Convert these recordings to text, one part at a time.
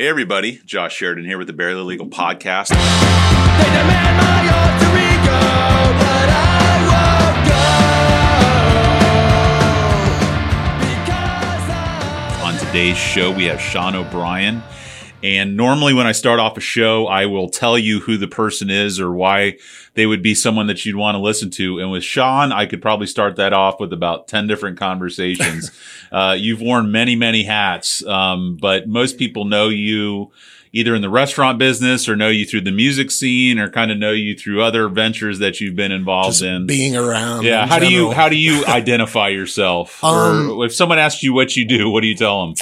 Hey, everybody. Josh Sheridan here with the Barely Legal Podcast. They demand my alter ego, but I won't go. Because On today's show, we have Sean O'Brien. And normally, when I start off a show, I will tell you who the person is or why they would be someone that you'd want to listen to. And with Sean, I could probably start that off with about 10 different conversations. uh, you've worn many, many hats, um, but most people know you either in the restaurant business or know you through the music scene or kind of know you through other ventures that you've been involved just in. being around. yeah. How do you, how do you identify yourself? Um, or if someone asks you what you do, what do you tell them?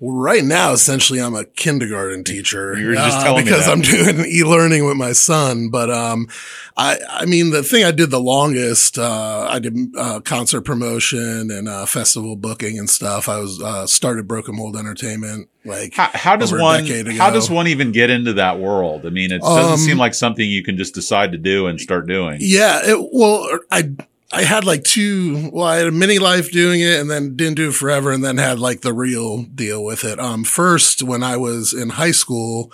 Right now, essentially, I'm a kindergarten teacher. You were just uh, telling me because that. I'm doing e-learning with my son. But um, I I mean, the thing I did the longest, uh, I did uh, concert promotion and uh, festival booking and stuff. I was uh, started Broken Mold Entertainment. Like How, how does one how does one even get into that world? I mean, it doesn't Um, seem like something you can just decide to do and start doing. Yeah, it, well, I I had like two. Well, I had a mini life doing it, and then didn't do it forever, and then had like the real deal with it. Um, first when I was in high school,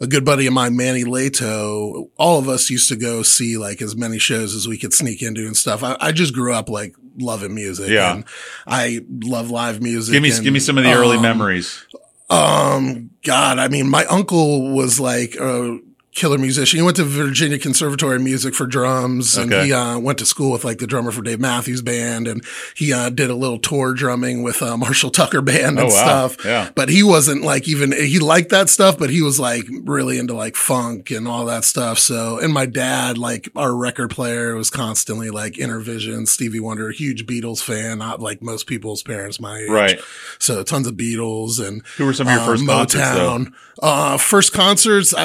a good buddy of mine, Manny Leto, all of us used to go see like as many shows as we could sneak into and stuff. I, I just grew up like loving music. Yeah. and I love live music. Give me and, give me some of the early um, memories. um, God, I mean, my uncle was like a killer musician. He went to Virginia Conservatory of Music for drums, and Okay. he uh, went to school with like the drummer for Dave Matthews Band, and he uh, did a little tour drumming with uh, Marshall Tucker Band and Oh, wow. stuff. Yeah. But he wasn't like even he liked that stuff, but he was like really into like funk and all that stuff. So, and my dad, like our record player, was constantly like Innervisions, Stevie Wonder, huge Beatles fan, not like most people's parents my age. Right. So tons of Beatles and Who were some of your uh, first concerts. Motown. Uh, first concerts,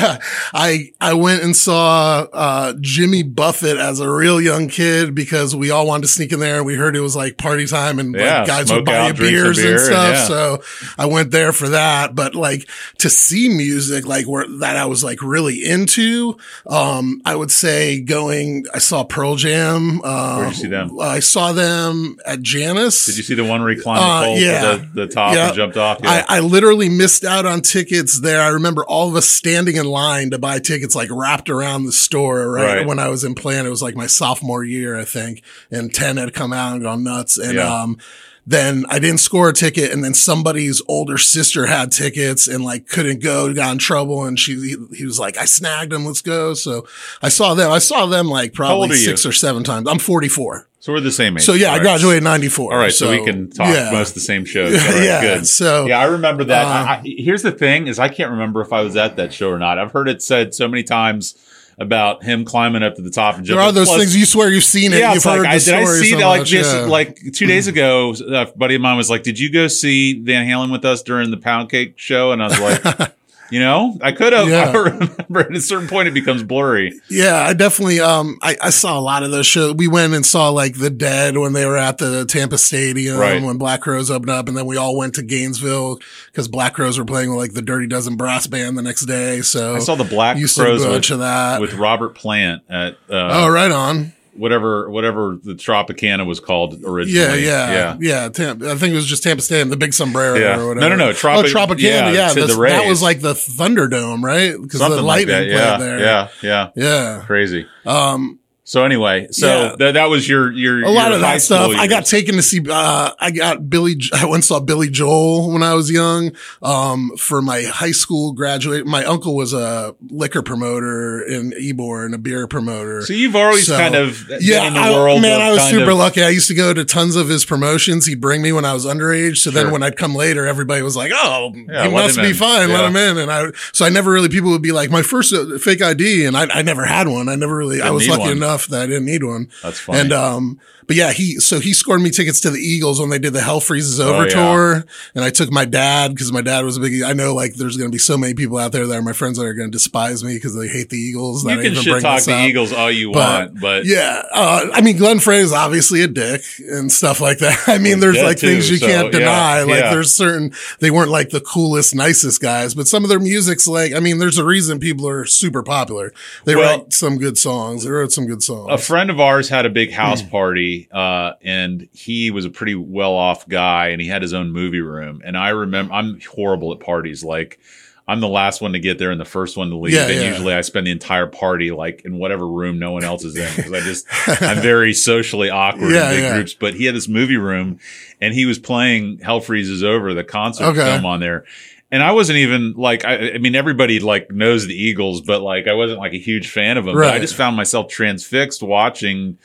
I, I, went and saw, uh, Jimmy Buffett as a real young kid because we all wanted to sneak in there and we heard it was like party time and Yeah, like guys would buy out, you drink some beers beer, and stuff. yeah. So I went there for that. But like to see music, like where that I was like really into, um, I would say going, I saw Pearl Jam. Uh, Where'd you see them? I saw them at Jannus. Did you see the one where he climbed Uh, the pole yeah. the, the top Yeah. and jumped off? Yeah. I, I literally missed out on tickets there. I remember all of us standing in line to buy tickets, like wrapped around the store, right? Right. When I was in plan, it was like my sophomore year, I think, and 10 had come out and gone nuts. And, Yeah. um, then I didn't score a ticket and then somebody's older sister had tickets and like couldn't go, got in trouble. And she, he, he was like, I snagged them. Let's go. So I saw them. I saw them like probably are you? six or seven times. I'm 44. So we're the same age. So yeah, All I right. graduated in 94. All right, so, we can talk yeah. most of the same shows. All right, yeah. good. So Yeah, I remember that. Uh, I, here's the thing: is I can't remember if I was at that show or not. I've heard it said so many times about him climbing up to the top and There are those Plus- things you swear you've seen it. Yeah, you've it's like heard I, the did I see so that like this yeah. like two days ago? A buddy of mine was like, "Did you go see Van Halen with us during the Pound Cake show?" And I was like, "You know, I could have." Yeah. I remember at a certain point it becomes blurry. Yeah, I definitely. Um, I, I saw a lot of those shows. We went and saw like the Dead when they were at the Tampa Stadium Right. when Black Crowes opened up, and then we all went to Gainesville because Black Crowes were playing with like the Dirty Dozen brass band the next day. So I saw the Black used to Crowes a bunch with, of that. with Robert Plant at uh, oh, right on. Whatever whatever the Tropicana was called originally. Yeah, originally. yeah, yeah. Tam- I think it was just Tampa Stadium, the big sombrero Yeah. or whatever. no, no, no. Oh, Tropicana. yeah, Yeah, that's- that was like the Thunderdome, right? Because the something like lightning that. Yeah, played there. yeah, yeah. yeah. Crazy. Um, So anyway, so Yeah. th- that was your your a lot your of that stuff. school I got taken to see. Uh, I got Billy. I once saw Billy Joel when I was young. Um, for my high school graduate, my uncle was a liquor promoter in Ybor and a beer promoter. So you've always So, kind of been yeah, in the I, world. man, I was super of- lucky. I used to go to tons of his promotions. He'd bring me when I was underage. So Sure. then when I'd come later, everybody was like, "Oh, Yeah, he must be in. fine. Yeah. Let him in." And I, so I never really. People would be like, "My first uh, fake ID," and I, I never had one. I never really. I Didn't was lucky one. enough that I didn't need one. That's funny. And um, but yeah, he so he scored me tickets to the Eagles when they did the Hell Freezes Over Oh, yeah. tour, and I took my dad because my dad was a big. I know like there's going to be so many people out there that are my friends that are going to despise me because they hate the Eagles. you I can shit talk the up. Eagles all you But, want, but Yeah, uh, I mean, Glenn Frey is obviously a dick and stuff like that. I mean, there's like things you so, can't yeah, deny. Like yeah. there's certain they weren't like the coolest, nicest guys, but some of their music's like. I mean, there's a reason people are super popular. They Well- write some good songs. They wrote some good songs. a friend of ours had a big house party, uh, and he was a pretty well off guy, and he had his own movie room. And I remember, I'm horrible at parties. Like, I'm the last one to get there and the first one to leave. Yeah, and yeah. usually I spend the entire party like in whatever room no one else is in because I just I'm very socially awkward Yeah, in big groups. But he had this movie room, and he was playing Hell Freezes Over, the concert Okay. film on there. And I wasn't even like, I, I mean, everybody like knows the Eagles, but like, I wasn't like a huge fan of them. But I just found myself transfixed watching.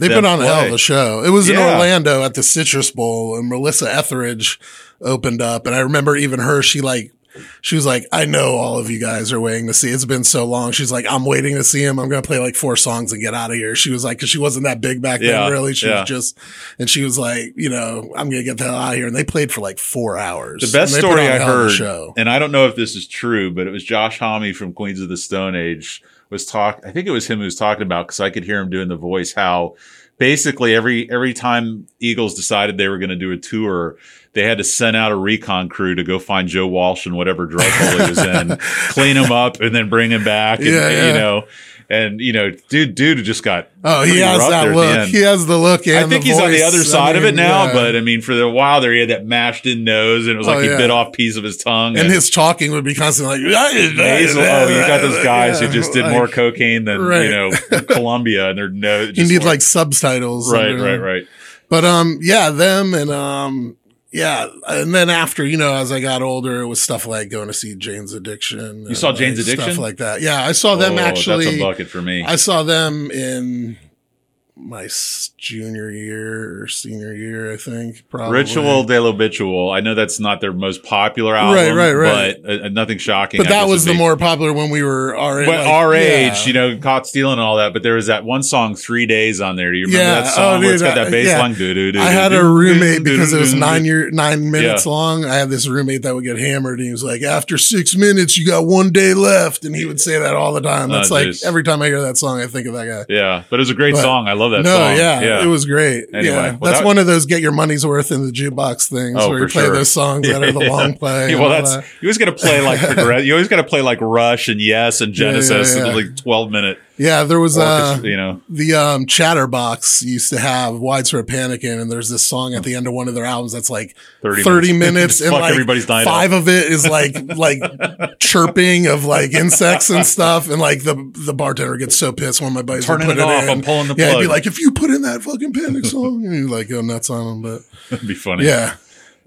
They them put on a hell of a show. It was in Orlando at the Citrus Bowl, and Melissa Etheridge opened up. And I remember even her, she like, she was like, I know all of you guys are waiting to see. It's been so long. She's like, I'm waiting to see him. I'm going to play like four songs and get out of here. She was like, cause she wasn't that big back Yeah, then, really. She yeah. was just, and she was like, you know, I'm going to get the hell out of here. And they played for like four hours. The best And they put story I hell of a heard, Show. and I don't know if this is true, but it was Josh Homme from Queens of the Stone Age was talk. I think it was him who was talking about because I could hear him doing the voice. How basically every every time Eagles decided they were going to do a tour, they had to send out a recon crew to go find Joe Walsh and whatever drug hole he was in, clean him up, and then bring him back. And, Yeah, yeah. you know. And you know, dude, dude just got Oh, he has that look. He has the look. And I think he's on the voice. other I side of it now, yeah. but I mean, for the while there, he had that mashed in nose, and it was Oh, like he yeah. bit off piece of his tongue. and his talking would be constantly like nasal. Oh, you got those guys Yeah, who just did like, more cocaine than Right. you know Colombia, and their nose. You need like subtitles. right, right, right. But um, yeah, them and um, yeah, and then after you know, as I got older, it was stuff like going to see Jane's Addiction. You saw Jane's Addiction? stuff like that. Yeah, I saw them Oh, that's actually. a bucket for me. I saw them in my junior year or senior year, I think. Probably. Ritual de l'Habitual. I know that's not their most popular album, Right, right, right. but uh, nothing shocking. but I that was the more popular when we were our But like, our yeah. age, you know, caught stealing and all that. But there was that one song, Three Days, on there. Do you remember Yeah. that song Oh, where it's dude, got that I- bass yeah. line? I had a roommate because it was nine year nine minutes long. I had this roommate that would get hammered, and he was like, "After six minutes, you got one day left," and he would say that all the time. Oh, That's like every time I hear that song, I think of that guy. Yeah, but it was a great song. I love that no, song. yeah, it was great. Anyway, yeah, well, that's that- one of those get your money's worth in the jukebox things Oh, where you play sure. those songs that are the long play. Yeah, well, that's that. you always got to play like. You always got to play like Rush and Yes and Yeah, yeah, Genesis, yeah. and like twelve minute. Yeah. There was uh, you know, the um, Chatterbox used to have Widespread Panicking, and there's this song at the end of one of their albums that's like 30 30, minutes. minutes, and like everybody's night five of it is like like chirping of like insects and stuff, and like the the bartender gets so pissed when my buddies Turning put it off, in. I'm pulling the yeah, he'd be like, if you put in that fucking Panic song, and he'd like go nuts on them. But it'd be funny. yeah,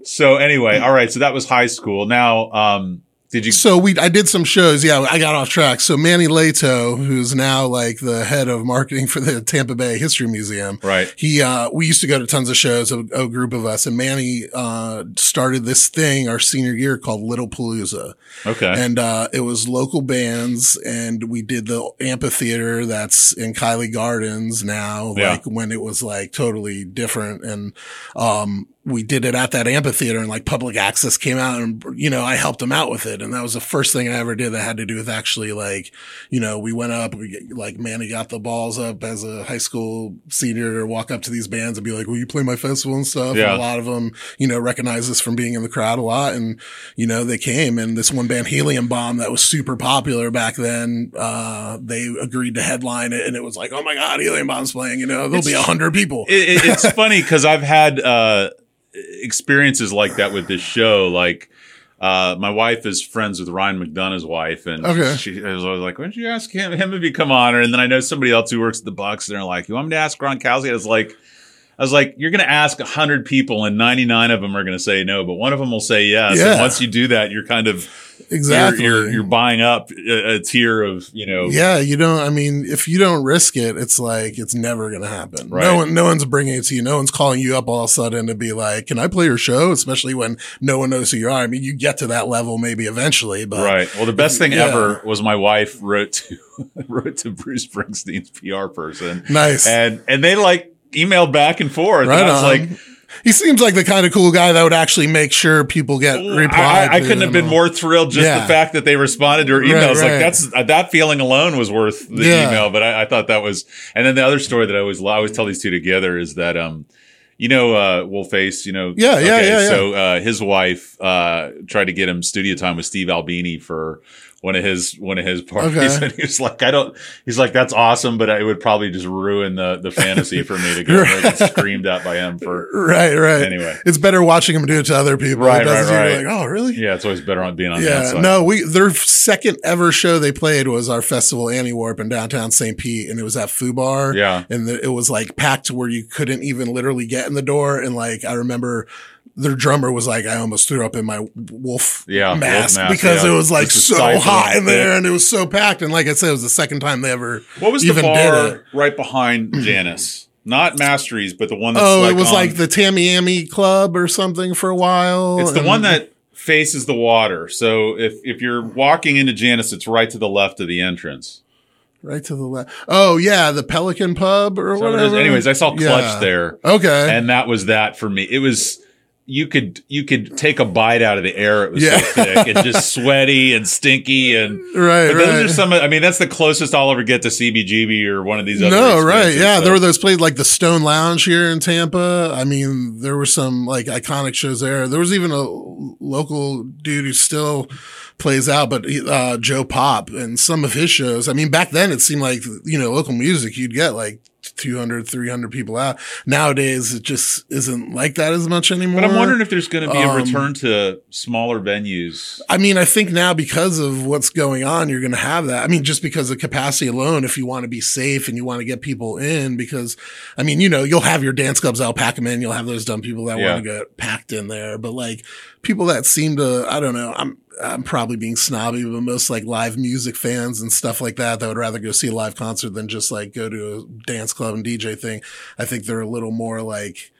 So anyway, all right. So that was high school. Now, um, did you? So we, I did some shows. Yeah, I got off track. So Manny Leto, who's now like the head of marketing for the Tampa Bay History Museum, Right. He, uh, we used to go to tons of shows, a, a group of us, and Manny uh, started this thing our senior year called Little Palooza, Okay. and uh, it was local bands, and we did the amphitheater that's in Kiley Gardens now, Yeah. like when it was like totally different, and um, we did it at that amphitheater and like public access came out and, you know, I helped them out with it. And that was the first thing I ever did that had to do with actually like, you know, we went up, we, like Manny got the balls up as a high school senior to walk up to these bands and be like, will you play my festival and stuff? Yeah. And a lot of them, you know, recognize us from being in the crowd a lot. And, you know, they came and this one band Helium Bomb that was super popular back then, uh, they agreed to headline it and it was like, oh my God, Helium Bomb's playing, you know, there'll be a hundred people. it, it- it's funny because I've had uh, experiences like that with this show. Like, uh, my wife is friends with Ryan McDonagh's wife, and Okay. she I was always like, "Why don't you ask him, him if you come on?" And then I know somebody else who works at the Bucks, and they're like, "You want me to ask Gronkowski?" I was like. I was like, you're going to ask 100 people and 99 of them are going to say no, but one of them will say yes. Yeah. And once you do that, you're kind of, Exactly. you're, you're, you're buying up a, a tier of, you know, Yeah, you don't. I mean, if you don't risk it, it's like it's never going to happen. Right. No one, no one's bringing it to you. No one's calling you up all of a sudden to be like, "Can I play your show?" Especially when no one knows who you are. I mean, you get to that level maybe eventually, but Right. Well, the best thing Yeah. ever was my wife wrote to wrote to Bruce Springsteen's PR person, nice. and and they like emailed back and forth. right and I was on. like, he seems like the kind of cool guy that would actually make sure people get replied. I, I couldn't have been more thrilled just Yeah. the fact that they responded to her email. Right, right. like that's uh, that feeling alone was worth the Yeah. email. But I, I thought that was, and then the other story that I always I always tell these two together is that um. You know, uh, you know. Yeah, yeah, yeah, yeah. So, uh, his wife, uh, tried to get him studio time with Steve Albini for one of his, one of his parties. Okay. And he was like, I don't, he's like, that's awesome, but it would probably just ruin the, the fantasy for me to go and get screamed at by him for, Right, right. Anyway. it's better watching him do it to other people. Right, right, right. Like, oh, really? yeah, it's always better on being on the Yeah, no, we their second ever show they played was our festival Annie Warp in downtown St. Pete, and it was at Foo Bar. Yeah. and the, it was like packed to where you couldn't even literally get in the door. And like I remember, their drummer was like, I almost threw up in my wolf Yeah, wolf mask mask, because yeah. it was like so hot in there, and it was so packed. And like I said, it was the second time they ever What was the even did bar right behind Jannus? Not Mastry's, but the one that's Oh, like it was on- like the Tamiami Club or something for a while. It's the one that faces the water. So if if you're walking into Jannus, it's right to the left of the entrance. right to the left. Oh yeah, the Pelican Pub or So whatever. anyways, I saw Clutch Yeah. there, Okay. and that was that for me. It was you could you could take a bite out of the air. It was Yeah. so thick and just sweaty and stinky and. right, But right. those are some. I mean, that's the closest I'll ever get to CBGB or one of these. other No, right. Yeah. so- There were those plays like the Stone Lounge here in Tampa. I mean, there were some like iconic shows there. There was even a local dude who still plays out, but uh, Joe Pop and some of his shows. I mean, back then it seemed like, you know, local music, you'd get like 200, 300 people out. Nowadays, it just isn't like that as much anymore. But I'm wondering if there's going to be a Um, return to smaller venues. I mean, I think now because of what's going on, you're going to have that. I mean, just because of capacity alone, if you want to be safe and you want to get people in, because I mean, you know, you'll have your dance clubs, I'll pack them in. You'll have those dumb people that Yeah. want to get packed in there. But like people that seem to, I don't know, I'm, I'm probably being snobby, but most like live music fans and stuff like that, that would rather go see a live concert than just like go to a dance club and DJ thing. I think they're a little more like,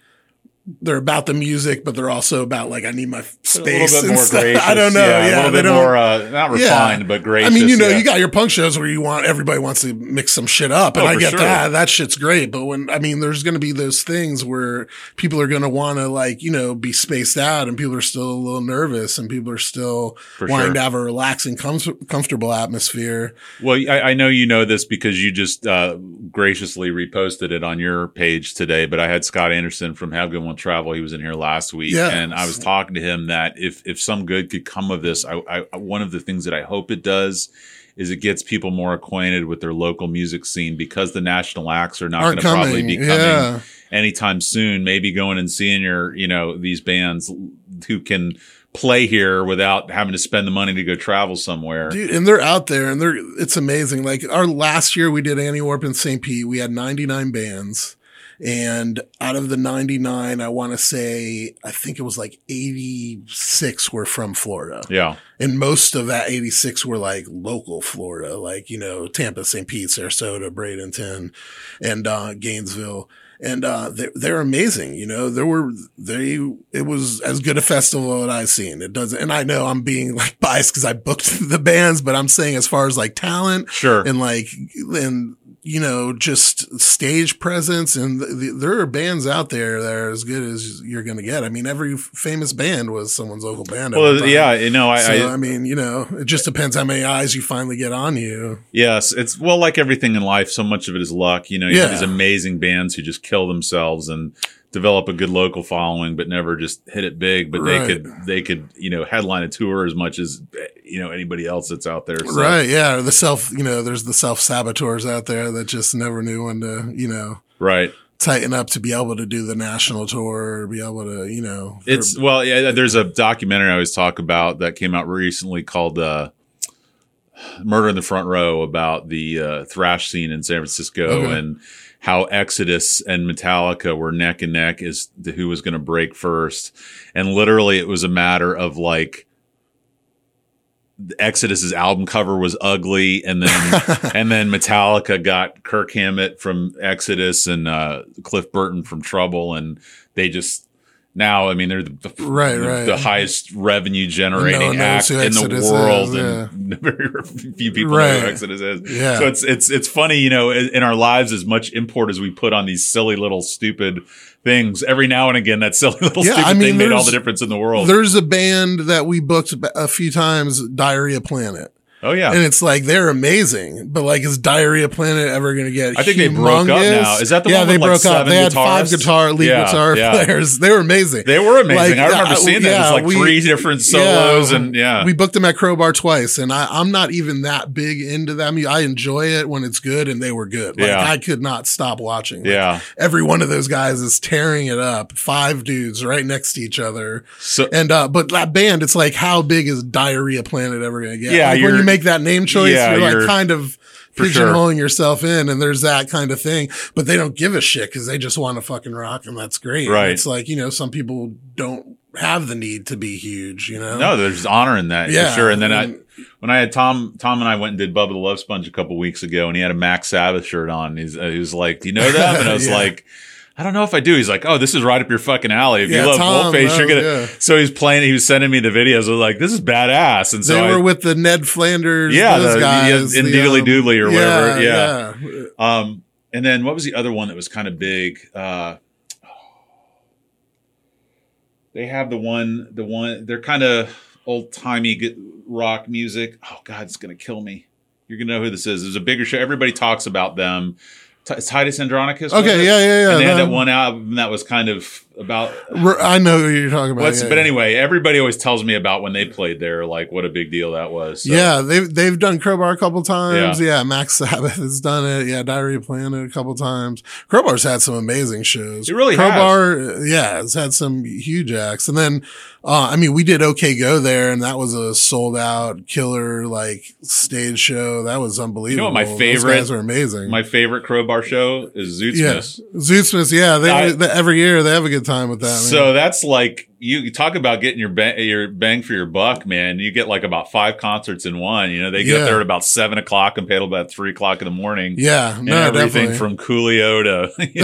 they're about the music, but they're also about like I need my A space. little bit more stuff. gracious. I don't know. Yeah, a little bit more uh, not Yeah. refined, but gracious. I mean, you know, yeah. you got your punk shows where you want everybody wants to mix some shit up, and Oh, I get sure. that. That shit's great. But when I mean, there's going to be those things where people are going to want to like you know be spaced out, and people are still a little nervous, and people are still For wanting sure. to have a relaxing, com- comfortable atmosphere. Well, I, I know you know this because you just uh, graciously reposted it on your page today. But I had Scott Anderson from Have Good One Travel. He was in here last week, Yeah. and I was talking to him that if if some good could come of this, I, I one of the things that I hope it does is it gets people more acquainted with their local music scene because the national acts are not going to probably be coming Yeah. anytime soon. Maybe going and seeing your you know these bands who can play here without having to spend the money to go travel somewhere. Dude, and they're out there and they're it's amazing. Like our last year we did Annie Warp in St. Pete, we had 99 bands. And out of the 99, I want to say, I think it was like 86 were from Florida. yeah. And most of that 86 were like local Florida, like, you know, Tampa, St. Pete, Sarasota, Bradenton, and uh, Gainesville. And uh, they're, they're amazing. You know, there were, they, it was as good a festival that I've seen. It doesn't, and I know I'm being like biased because I booked the bands, but I'm saying as far as like talent Sure. and like, and, you know, just stage presence. And th th there are bands out there that are as good as you're going to get. I mean, every famous band was someone's local band. Well, yeah, you know, I, So, I I, mean, you know, it just depends how many eyes you finally get on you. yes, it's well, like everything in life, so much of it is luck. You know, you have these amazing bands who just kill themselves and develop a good local following, but never just hit it big. But Right. they could, they could, you know, headline a tour as much as you know anybody else that's out there. So, Right. Yeah. Or the self, you know, there's the self saboteurs out there that just never knew when to, you know, right. tighten up to be able to do the national tour or be able to, you know, It's well, yeah. There's a documentary I always talk about that came out recently called uh, "Murder in the Front Row" about the uh, thrash scene in San Francisco Okay. and how Exodus and Metallica were neck and neck as to who was going to break first, and literally it was a matter of like. Exodus's album cover was ugly, and then and then Metallica got Kirk Hammett from Exodus and uh, Cliff Burton from Trouble, and they just now, I mean, they're the, the, Right, the, right. the highest revenue generating knows act in the world, is, and very few people know Right. who Exodus is. Yeah. So it's it's it's funny, you know, in, in our lives, as much import as we put on these silly little stupid things, every now and again, that silly little Yeah, stupid I mean, thing made all the difference in the world. there's a band that we booked a few times, Diarrhea Planet. Oh yeah. And it's like they're amazing, but like is Diarrhea Planet ever going to get? I think they broke up now. Is that the yeah, one they with, like, broke up. They had five guitar lead Yeah, guitar yeah. players. They were amazing. They were amazing. Like, I remember uh, seeing that. It was like we- three different solos, and yeah, we booked them at Crowbar twice, and I, I'm not even that big into them. I enjoy it when it's good, and they were good. Like Yeah. I could not stop watching. Like, yeah. every one of those guys is tearing it up. Five dudes right next to each other, So and uh, but that band, it's like how big is Diarrhea Planet ever going to get? Yeah, like you're- you make that name choice, yeah, you're like you're- kind of. For sure. Pigeonholing yourself in, and there's that kind of thing, but they don't give a shit because they just want to fucking rock, and that's great. Right. It's like you know, some people don't have the need to be huge. You know. no, there's honor in that Yeah, for sure. And then I, and- when I had Tom, Tom and I went and did Bubba the Love Sponge a couple weeks ago, and he had a Mac Sabbath shirt on. He's, uh, he was like, "Do you know them?" And I was Yeah. like. I don't know if I do. He's like, oh, this is right up your fucking alley. If Yeah, you love Tom, Wolfface, you're gonna. yeah. So he's playing. He was sending me the videos. I was like, this is badass. And so they I, with the Ned Flanders, Yeah, those the- guys, yeah, in Doodly um, Doodly or whatever, Yeah, Um, and then what was the other one that was kind of big? Uh, they have the one, the one. They're kind of old timey rock music. Oh God, it's gonna kill me. You're gonna know who this is. There's a bigger show. Everybody talks about them. T- Titus Andronicus. Okay, yeah, yeah, yeah. And they had that one album that was kind of about. I know who you're talking about. Yeah, but yeah. anyway, everybody always tells me about when they played there, like what a big deal that was. So, Yeah, they've they've done Crowbar a couple times. Yeah. Mac Sabbath has done it. Yeah, Diarrhea Planet a couple times. Crowbar's had some amazing shows. It really has. Crowbar, yeah, has had some huge acts. And then, uh, I mean, we did OK Go there, and that was a sold out killer like stage show. That was unbelievable. You know my Those favorite- guys are amazing. My favorite crowbar show is Zoot yeah, Smiths. Yeah, they, I- they- every year they have a good time with that. man. So that's like you, you talk about getting your bang, your bang for your buck, man. You get like about five concerts in one. You know, they get Yeah. there at about seven o'clock and pay till about three o'clock in the morning. yeah, and no, everything definitely. from Coolio to you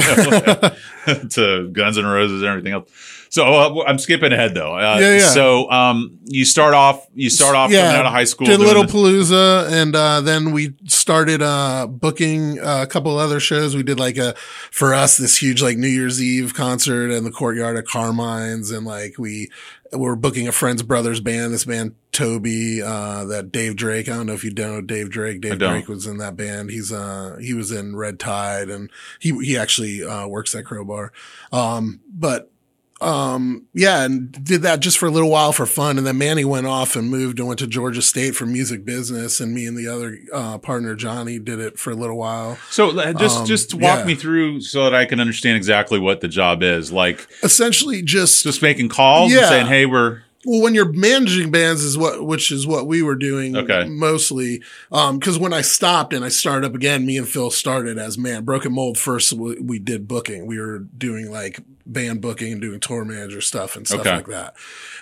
know to Guns N' Roses and everything else. So uh, I'm skipping ahead though. Uh, Yeah, yeah. So um, you start off you start off coming out of high school. Did Little Palooza, and uh, then we started uh, booking uh, a couple other shows. We did like a for us this huge like New Year's Eve concert in the courtyard of Carmine's, and like we were booking a friend's brother's band. This band Toby, uh, that Dave Drake. I don't know if you know Dave Drake. Dave. Drake was in that band. He's uh he was in Red Tide, and he he actually uh, works at Crowbar. Um, but um yeah and did that just for a little while for fun and then manny went off and moved and went to georgia state for music business and me and the other uh partner johnny did it for a little while So just Um, just walk yeah. me through so that I can understand exactly what the job is. Like essentially just just making calls and Yeah. saying, "Hey, we're well when you're managing bands is what which is what we were doing Okay. mostly um because when i stopped and i started up again me and phil started as man broken mold first we, we did booking we were doing like band booking and doing tour manager stuff and stuff Okay. like that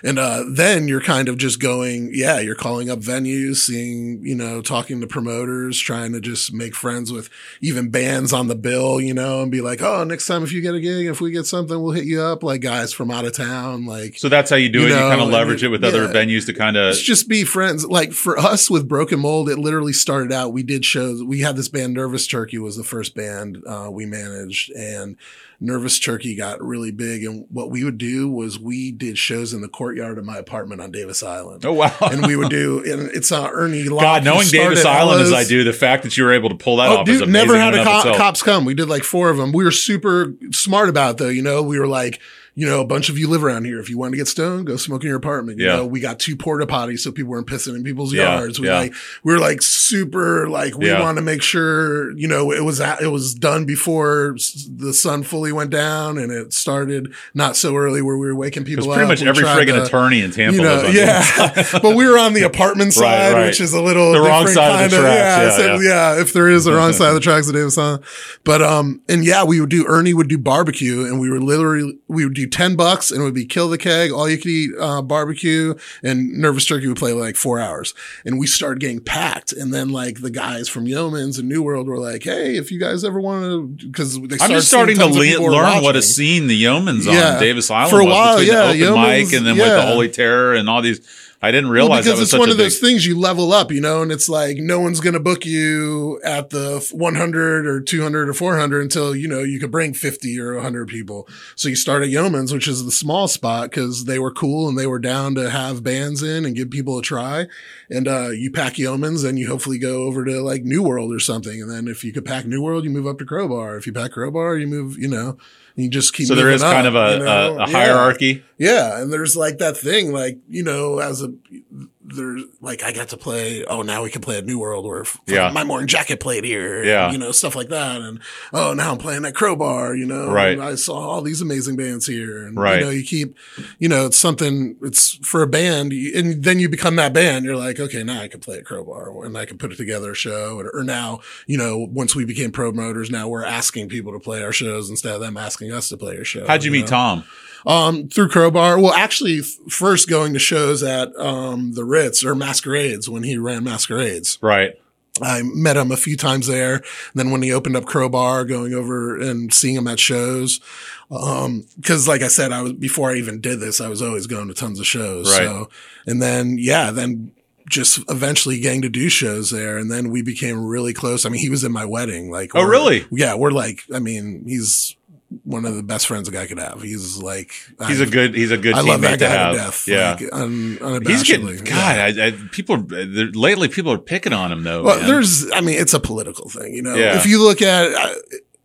and uh then you're kind of just going yeah you're calling up venues seeing you know talking to promoters trying to just make friends with even bands on the bill you know and be like oh next time if you get a gig if we get something we'll hit you up like guys from out of town like So that's how you do You it. you kind of leverage it- it with other venues to kind of. Just be friends. Like for us with Broken Mold, it literally started out. We did shows. We had this band, Nervous Turkey was the first band uh, we managed, and Nervous Turkey got really big. And what we would do was we did shows in the courtyard of my apartment on Davis Island. Oh wow! And we would do, and it's uh, Ernie Locke. God, knowing Davis Island as I do, the fact that you were able to pull that Oh, off is dude, amazing. never had a and of cop, itself. cops come. We did like four of them. We were super smart about it though. You know, we were like, you know, a bunch of you live around here. If you want to get stoned, go smoke in your apartment. You Yeah. know, we got two porta potties so people weren't pissing in people's Yeah, yards. We yeah. like, we were like super like, we Yeah. want to make sure, you know, it was, at, it was done before the sun fully went down and it started not so early where we were waking people pretty up. Pretty much We every friggin' to- attorney in Tampa you know, yeah. but we were on the apartment side, right. which is a little The wrong side of the tracks, Yeah, yeah, so- yeah. If there is a wrong side of the tracks that Davis on, but um, and yeah, we would do. Ernie would do barbecue, and we were literally we would do ten bucks, and it would be kill the keg, all you could eat uh, barbecue, and Nervous Turkey would play like four hours, and we started getting packed, and then like the guys from Yeomans and New World were like, hey, if you guys ever want to, because they I'm just starting to le- learn what a scene the Yeomans Yeah. on Davis Island For a was while, between yeah, the open mic and then with the. Holy Terror and all these. I didn't Well, realize that because was it's such one of those things you level up, you know, and it's like no one's going to book you at the 100 or 200 or 400 until, you know, you could bring 50 or 100 people. So you start at Yeoman's, which is the small spot because they were cool and they were down to have bands in and give people a try. And, uh, you pack Yeoman's and you hopefully go over to like New World or something. And then if you could pack New World, you move up to Crowbar. If you pack Crowbar, you move, you know, you just keep So there is kind of a, you know? a, a Yeah. hierarchy. Yeah, and there's like that thing, like you know, as a there's like I got to play. Oh, now we can play at New World, where Yeah. my morning jacket played here. Yeah. you know, stuff like that. And oh, now I'm playing at Crowbar. You know, Right. and I saw all these amazing bands here, and Right. you know, you keep, you know, it's something. It's for a band, and then you become that band. You're like, okay, now I can play at Crowbar, and I can put it together a show. Or, or now, you know, once we became promoters, now we're asking people to play our shows instead of them asking us to play our show. How'd you meet know? Tom? Um, through Crowbar. Well, actually, first going to shows at um the Ritz or Masquerades when he ran Masquerades. Right. I met him a few times there. And then when he opened up Crowbar, going over and seeing him at shows. Um, cause like I said, I was, before I even did this, I was always going to tons of shows. Right. So, and then, yeah, then just eventually getting to do shows there. And then we became really close. I mean, he was in my wedding. Like, Oh, really? Yeah. We're like, I mean, he's one of the best friends a guy could have. He's like, He's a good. He's a good I teammate love that to guy have. to death. Yeah. Like, un. He's getting Yeah. God. I, I, people are- lately. People are picking on him though. Well, man. there's, I mean, it's a political thing, you know. Yeah. If you look at uh,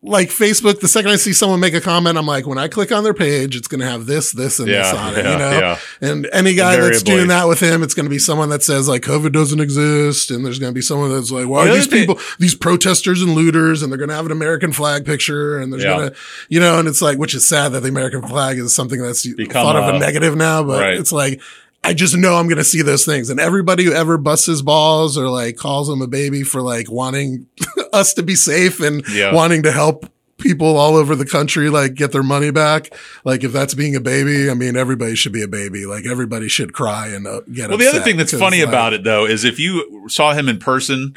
like Facebook, the second I see someone make a comment, I'm like, when I click on their page, it's going to have this, this, and this on it, yeah, you know. yeah. And any guy that's doing that with him, it's going to be someone that says like COVID doesn't exist, and there's going to be someone that's like, why are these thing- people, these protesters and looters, and they're going to have an American flag picture, and there's Yeah. going to, you know, and it's like, which is sad that the American flag is something that's Become thought of a- a negative now, but Right. it's like. I just know I'm going to see those things. And everybody who ever busts his balls or like calls him a baby for like wanting us to be safe and Yeah. wanting to help people all over the country like get their money back. Like if that's being a baby, I mean, everybody should be a baby. Like everybody should cry and uh, get well, the other thing that's funny about it though is if you saw him in person.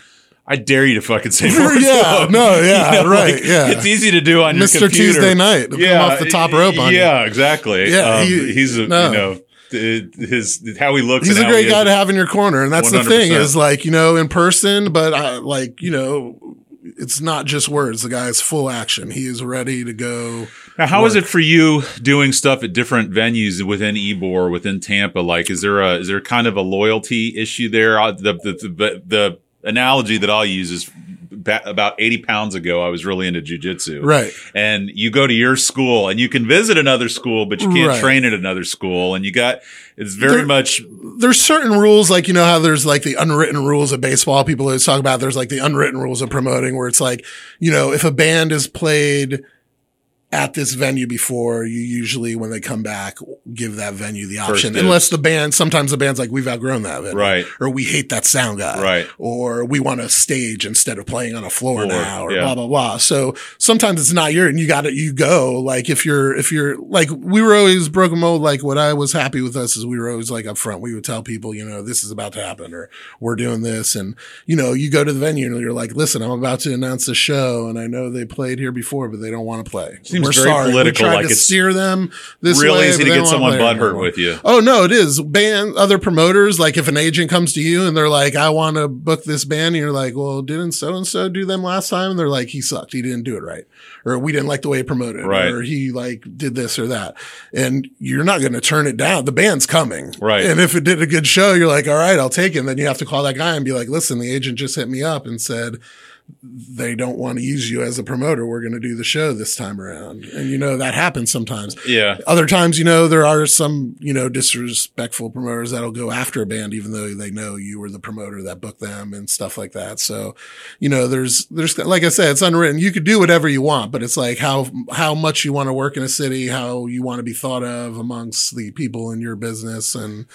I dare you to fucking say more. Yeah, him. no, yeah, right, yeah. It's easy to do on your Mr. Tuesday night, come off the top rope on you. Yeah, exactly. Yeah, Um, he- he's a, no. you know his how he looks. He's a great guy is. to have in your corner. And that's the thing is like, you know, in person, but I, like, you know, it's not just words. The guy is full action. He is ready to go. Now, how is it for you doing stuff at different venues within Ybor, within Tampa? Like, is there a is there kind of a loyalty issue there? Uh, The the the, the analogy that I'll use is ba- about eighty pounds ago, I was really into jujitsu, Right. And you go to your school, and you can visit another school, but you can't Right. train at another school, and you got it's very There- much there's certain rules, like, you know, how there's like the unwritten rules of baseball. People always talk about there's like the unwritten rules of promoting where it's like, you know, if a band is played at this venue before, you usually, when they come back, give that venue the option. Unless the band, sometimes the band's like, we've outgrown that venue. Right. Or we hate that sound guy. Right. Or we want a stage instead of playing on a floor, Floor, now or yeah. blah, blah, blah. So sometimes it's not your, and you got to, you go. Like if you're, if you're, like we were always broken mold. Like what I was happy with us is we were always like up front. We would tell people, you know, this is about to happen or we're doing this. And, you know, you go to the venue and you're like, listen, I'm about to announce a show and I know they played here before, but they don't want to play. Seems we're very sorry. political, We tried like to it's steer them this real way, easy to get someone butthurt with you. Oh no, it is. Band other promoters, like if an agent comes to you and they're like, I want to book this band, and you're like, Well, didn't so and so do them last time? And they're like, He sucked. He didn't do it right. Or we didn't like the way he promoted. Right. Or he like did this or that. And you're not gonna turn it down. The band's coming. Right. And if it did a good show, you're like, All right, I'll take it. And then you have to call that guy and be like, Listen, the agent just hit me up and said they don't want to use you as a promoter. We're going to do the show this time around. And you know, that happens sometimes. Yeah. Other times, you know, there are some, you know, disrespectful promoters that'll go after a band, even though they know you were the promoter that booked them and stuff like that. So, you know, there's, there's, like I said, it's unwritten. You could do whatever you want, but it's like how, how much you want to work in a city, how you want to be thought of amongst the people in your business. And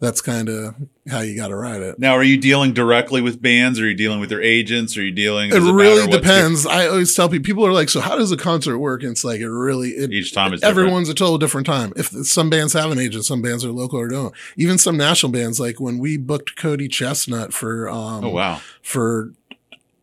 that's kind of how you got to ride it. Now, are you dealing directly with bands? Or are you dealing with their agents? Are you dealing? It really what's depends. I always tell people, people are like, so how does a concert work? And it's like, it really, it, Each time is different. everyone's a total different time. If some bands have an agent, some bands are local or don't. Even some national bands, like when we booked Cody ChesnuTT for, um, Oh wow! for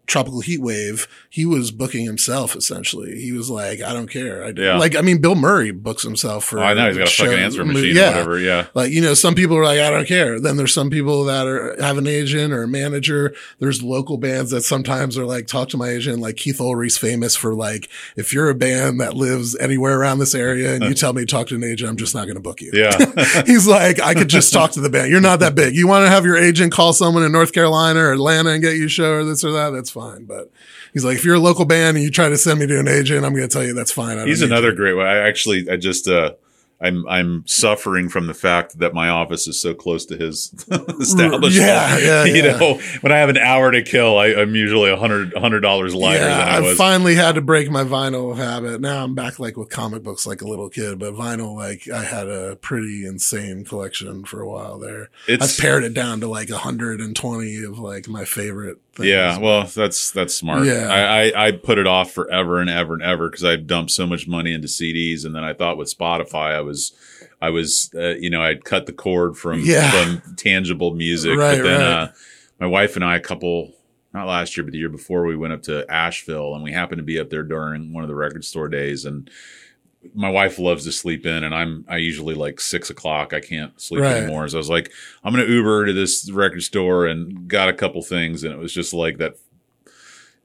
Tropical Heat Wave, he was booking himself essentially. He was like, I don't care. I, Yeah. Like, I mean, Bill Murray books himself for. Oh, I know he's got a fucking show- answering machine yeah. or whatever. Yeah. Like, you know, some people are like, I don't care. Then there's some people that are have an agent or a manager. There's local bands that sometimes are like, talk to my agent. Like Keith Ulrich's famous for like, if you're a band that lives anywhere around this area and you tell me to talk to an agent, I'm just not going to book you. Yeah. He's like, I could just talk to the band. You're not that big. You want to have your agent call someone in North Carolina or Atlanta and get you a show or this or that? That's fine. But he's like, if you're a local band and you try to send me to an agent, I'm going to tell you that's fine. He's another you. great one. I actually, I just, uh, I'm I'm suffering from the fact that my office is so close to his establishment. Yeah, yeah, you yeah. know, when I have an hour to kill, I, I'm usually a hundred hundred dollars lighter Yeah, than I I was. finally had to break my vinyl habit. Now I'm back like with comic books like a little kid, but vinyl, like I had a pretty insane collection for a while there. It's I've pared it down to like 120 of like my favorite things. yeah, well, that's that's smart. Yeah. I, I I put it off forever and ever and ever because I dumped so much money into CDs, and then I thought with Spotify, I was. I was, uh, you know, I'd cut the cord from Yeah. from tangible music, Right, but then right. uh, my wife and I, a couple, not last year, but the year before, we went up to Asheville, and we happened to be up there during one of the record store days, and my wife loves to sleep in, and I'm I usually like six o'clock. I can't sleep Right. anymore, so I was like, I'm gonna Uber to this record store and got a couple things, and it was just like that.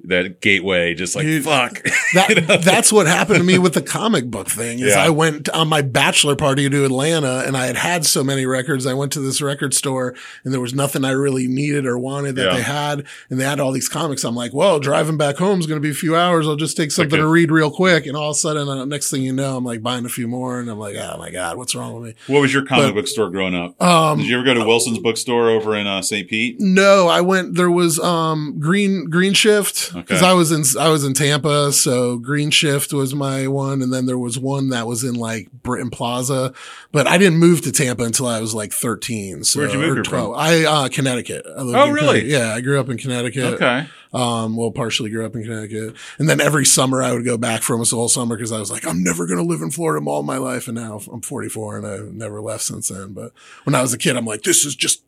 That gateway, just like Dude, fuck. That, that's what happened to me with the comic book thing. Is Yeah. I went on my bachelor party to Atlanta, and I had had so many records. I went to this record store, and there was nothing I really needed or wanted that Yeah. they had, and they had all these comics. I'm like, well, driving back home is going to be a few hours. I'll just take something a- to read real quick, and all of a sudden, uh, next thing you know, I'm like buying a few more, and I'm like, oh my god, what's wrong with me? what was your comic But- book store growing up? Um, Did you ever go to Wilson's bookstore over in uh, St. Pete? No, I went. There was um Green Green Shift because Okay. I was in I was in Tampa, so Green Shift was my one, and then there was one that was in like Britton Plaza, but I didn't move to Tampa until I was like thirteen. So, Where'd you move from? I uh, Connecticut. I Oh, really? Connecticut. Yeah, I grew up in Connecticut. Okay. Um, well, partially grew up in Connecticut, and then every summer I would go back for almost the whole summer because I was like, I'm never gonna live in Florida all my life, and now I'm 44 and I've never left since then. But when I was a kid, I'm like, this is just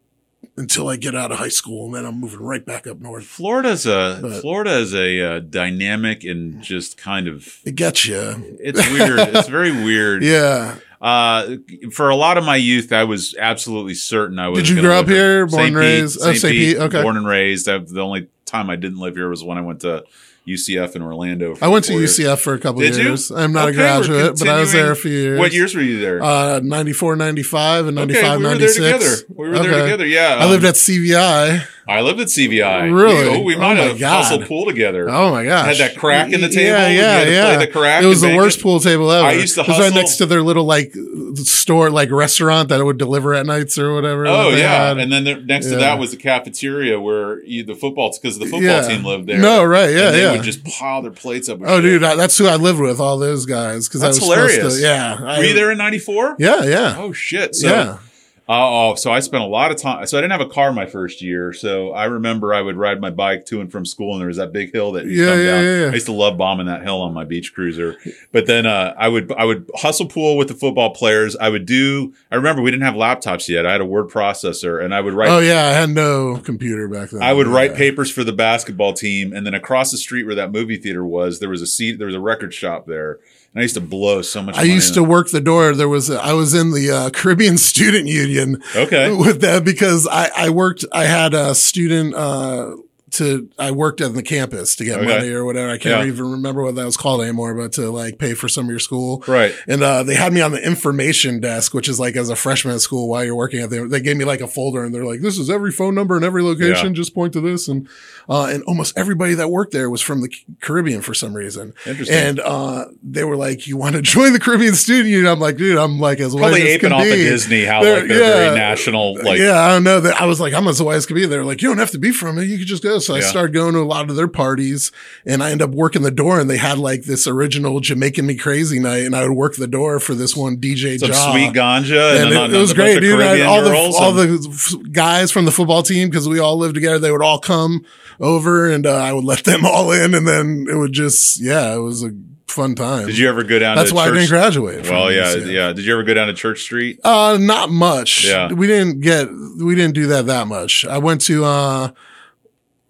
until I get out of high school, and then I'm moving right back up north. Florida's a But- Florida is a uh, dynamic and just kind of It gets you. it's weird. it's very weird. Yeah. Uh, for a lot of my youth, I was absolutely certain I was. Did you grow up here, born St. and Pete, raised? Oh, St. Pete, okay. Born and raised. I, the only time I didn't live here was when I went to UCF in Orlando. for I went to years. UCF for a couple Did you? years. I'm not Okay, a graduate, but I was there a few years. What years were you there? Uh, 94, 95, and 95, okay, we were there together. We were there together. Yeah, I lived um, at CVI. I lived at CVI. Really? We, oh, we Oh might my have God. hustled pool together. Oh my gosh. Had that crack in the table? Yeah, You yeah, yeah. the crack it was the worst it? pool table ever. I used to It was right hustle- next to their little like store, like restaurant that would deliver at nights or whatever. Oh yeah, had. and then there, next to that was the cafeteria where you, the football because the football Yeah. team lived there. No, right, yeah, and they yeah. would just pile their plates up. oh, shit. dude, I, that's who I lived with. All those guys because I was That's hilarious. To, yeah, I, were you there in '94? Yeah, yeah, Oh shit! So, yeah. Oh, so I spent a lot of time. So I didn't have a car my first year. So I remember I would ride my bike to and from school, and there was that big hill that you Yeah, come yeah, down. yeah, yeah. I used to love bombing that hill on my beach cruiser. But then uh, I would I would hustle pool with the football players. I would do. I remember we didn't have laptops yet. I had a word processor, and I would write. Oh yeah, I had no computer back then. I would write papers for the basketball team, and then across the street where that movie theater was, there was a seat. There was a record shop there, and I used to blow so much. I used to work the door. There was I was in the uh, Caribbean Student Union. Okay. with that because I I worked. I had a student. Uh, to I worked on the campus to get Okay. money or whatever. I can't Yeah. even remember what that was called anymore, but to like pay for some of your school. Right. And uh, they had me on the information desk, which is like as a freshman at school while you're working at there. they gave me like a folder and they're like, this is every phone number in every location. Yeah. Just point to this. And, uh, and almost everybody that worked there was from the Caribbean for some reason. Interesting. And, uh, they were like, you want to join the Caribbean student union? I'm like, dude, I'm like as white Probably as aping can off be. of Disney how They're- like they're yeah. very national. Like yeah, I don't know that. I was like, I'm as white as can be. They're like, you don't have to be from it. You could just go. So I Yeah. started going to a lot of their parties and I ended up working the door and they had like this original Jamaican Me Crazy night. And I would work the door for this one DJ some Jaw. sweet ganja and, And then it, it was great, dude. All the all the guys from the football team because we all lived together. They would all come over, and uh, I would let them all in, and then it would just yeah, it was a fun time. Did you ever go down That's why church? I didn't graduate. well, yeah, UCF. yeah. Did you ever go down to Church Street? Uh, not much. Yeah. We didn't get, we didn't do that that much. I went to, uh,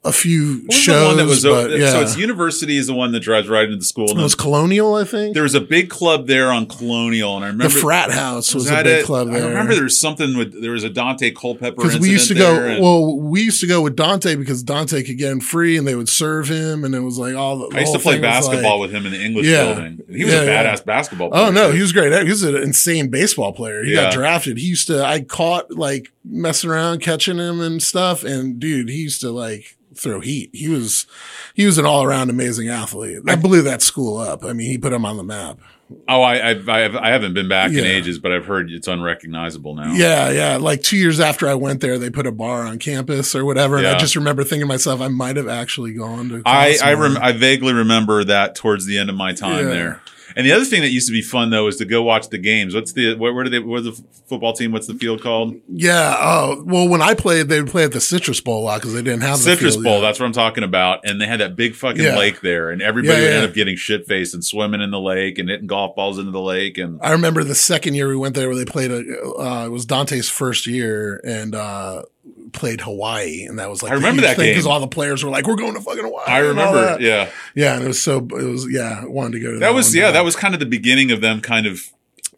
a few shows. that was but, yeah. so it's University is the one that drives right into the school. it was Colonial, I think. there was a big club there on Colonial, and I remember The frat house was, a that big it? club there. I remember there was something with there was a Daunte Culpepper because we used to go. Well, we used to go with Daunte because Daunte could get in free, and they would serve him, and it was like all. The, I used to play basketball like- with him in the English Yeah. building. He was Yeah, a badass basketball oh, player. Oh no, he was great. He was an insane baseball player. He got drafted. He used to. I caught like messing around, catching him and stuff. And dude, he used to like throw heat. He was, he was an all around amazing athlete. I blew that school up. I mean, he put him on the map. Oh, I, I, I, I haven't been back in ages, but I've heard it's unrecognizable now. Yeah, yeah. Like two years after I went there, they put a bar on campus or whatever. And I just remember thinking to myself, I might have actually gone to. I, I, rem- I vaguely remember that towards the end of my time Yeah. there. And the other thing that used to be fun though is to go watch the games. What's the where, where do they? Where's the football team? What's the field called? Yeah. Oh, well, when I played, they would play at the Citrus Bowl a lot because they didn't have the Citrus field Bowl. That's what I'm talking about. And they had that big fucking Yeah. lake there, and everybody Yeah, would end up getting shit faced and swimming in the lake and hitting golf balls into the lake. And I remember the second year we went there where they played a, uh, it was Daunte's first year and, uh, played Hawaii. And that was like, I remember that game Because all the players were like, we're going to fucking Hawaii. I remember, yeah, Yeah. And it was so, it was, yeah, I wanted to go to that. that was yeah, time. that was kind of the beginning of them kind of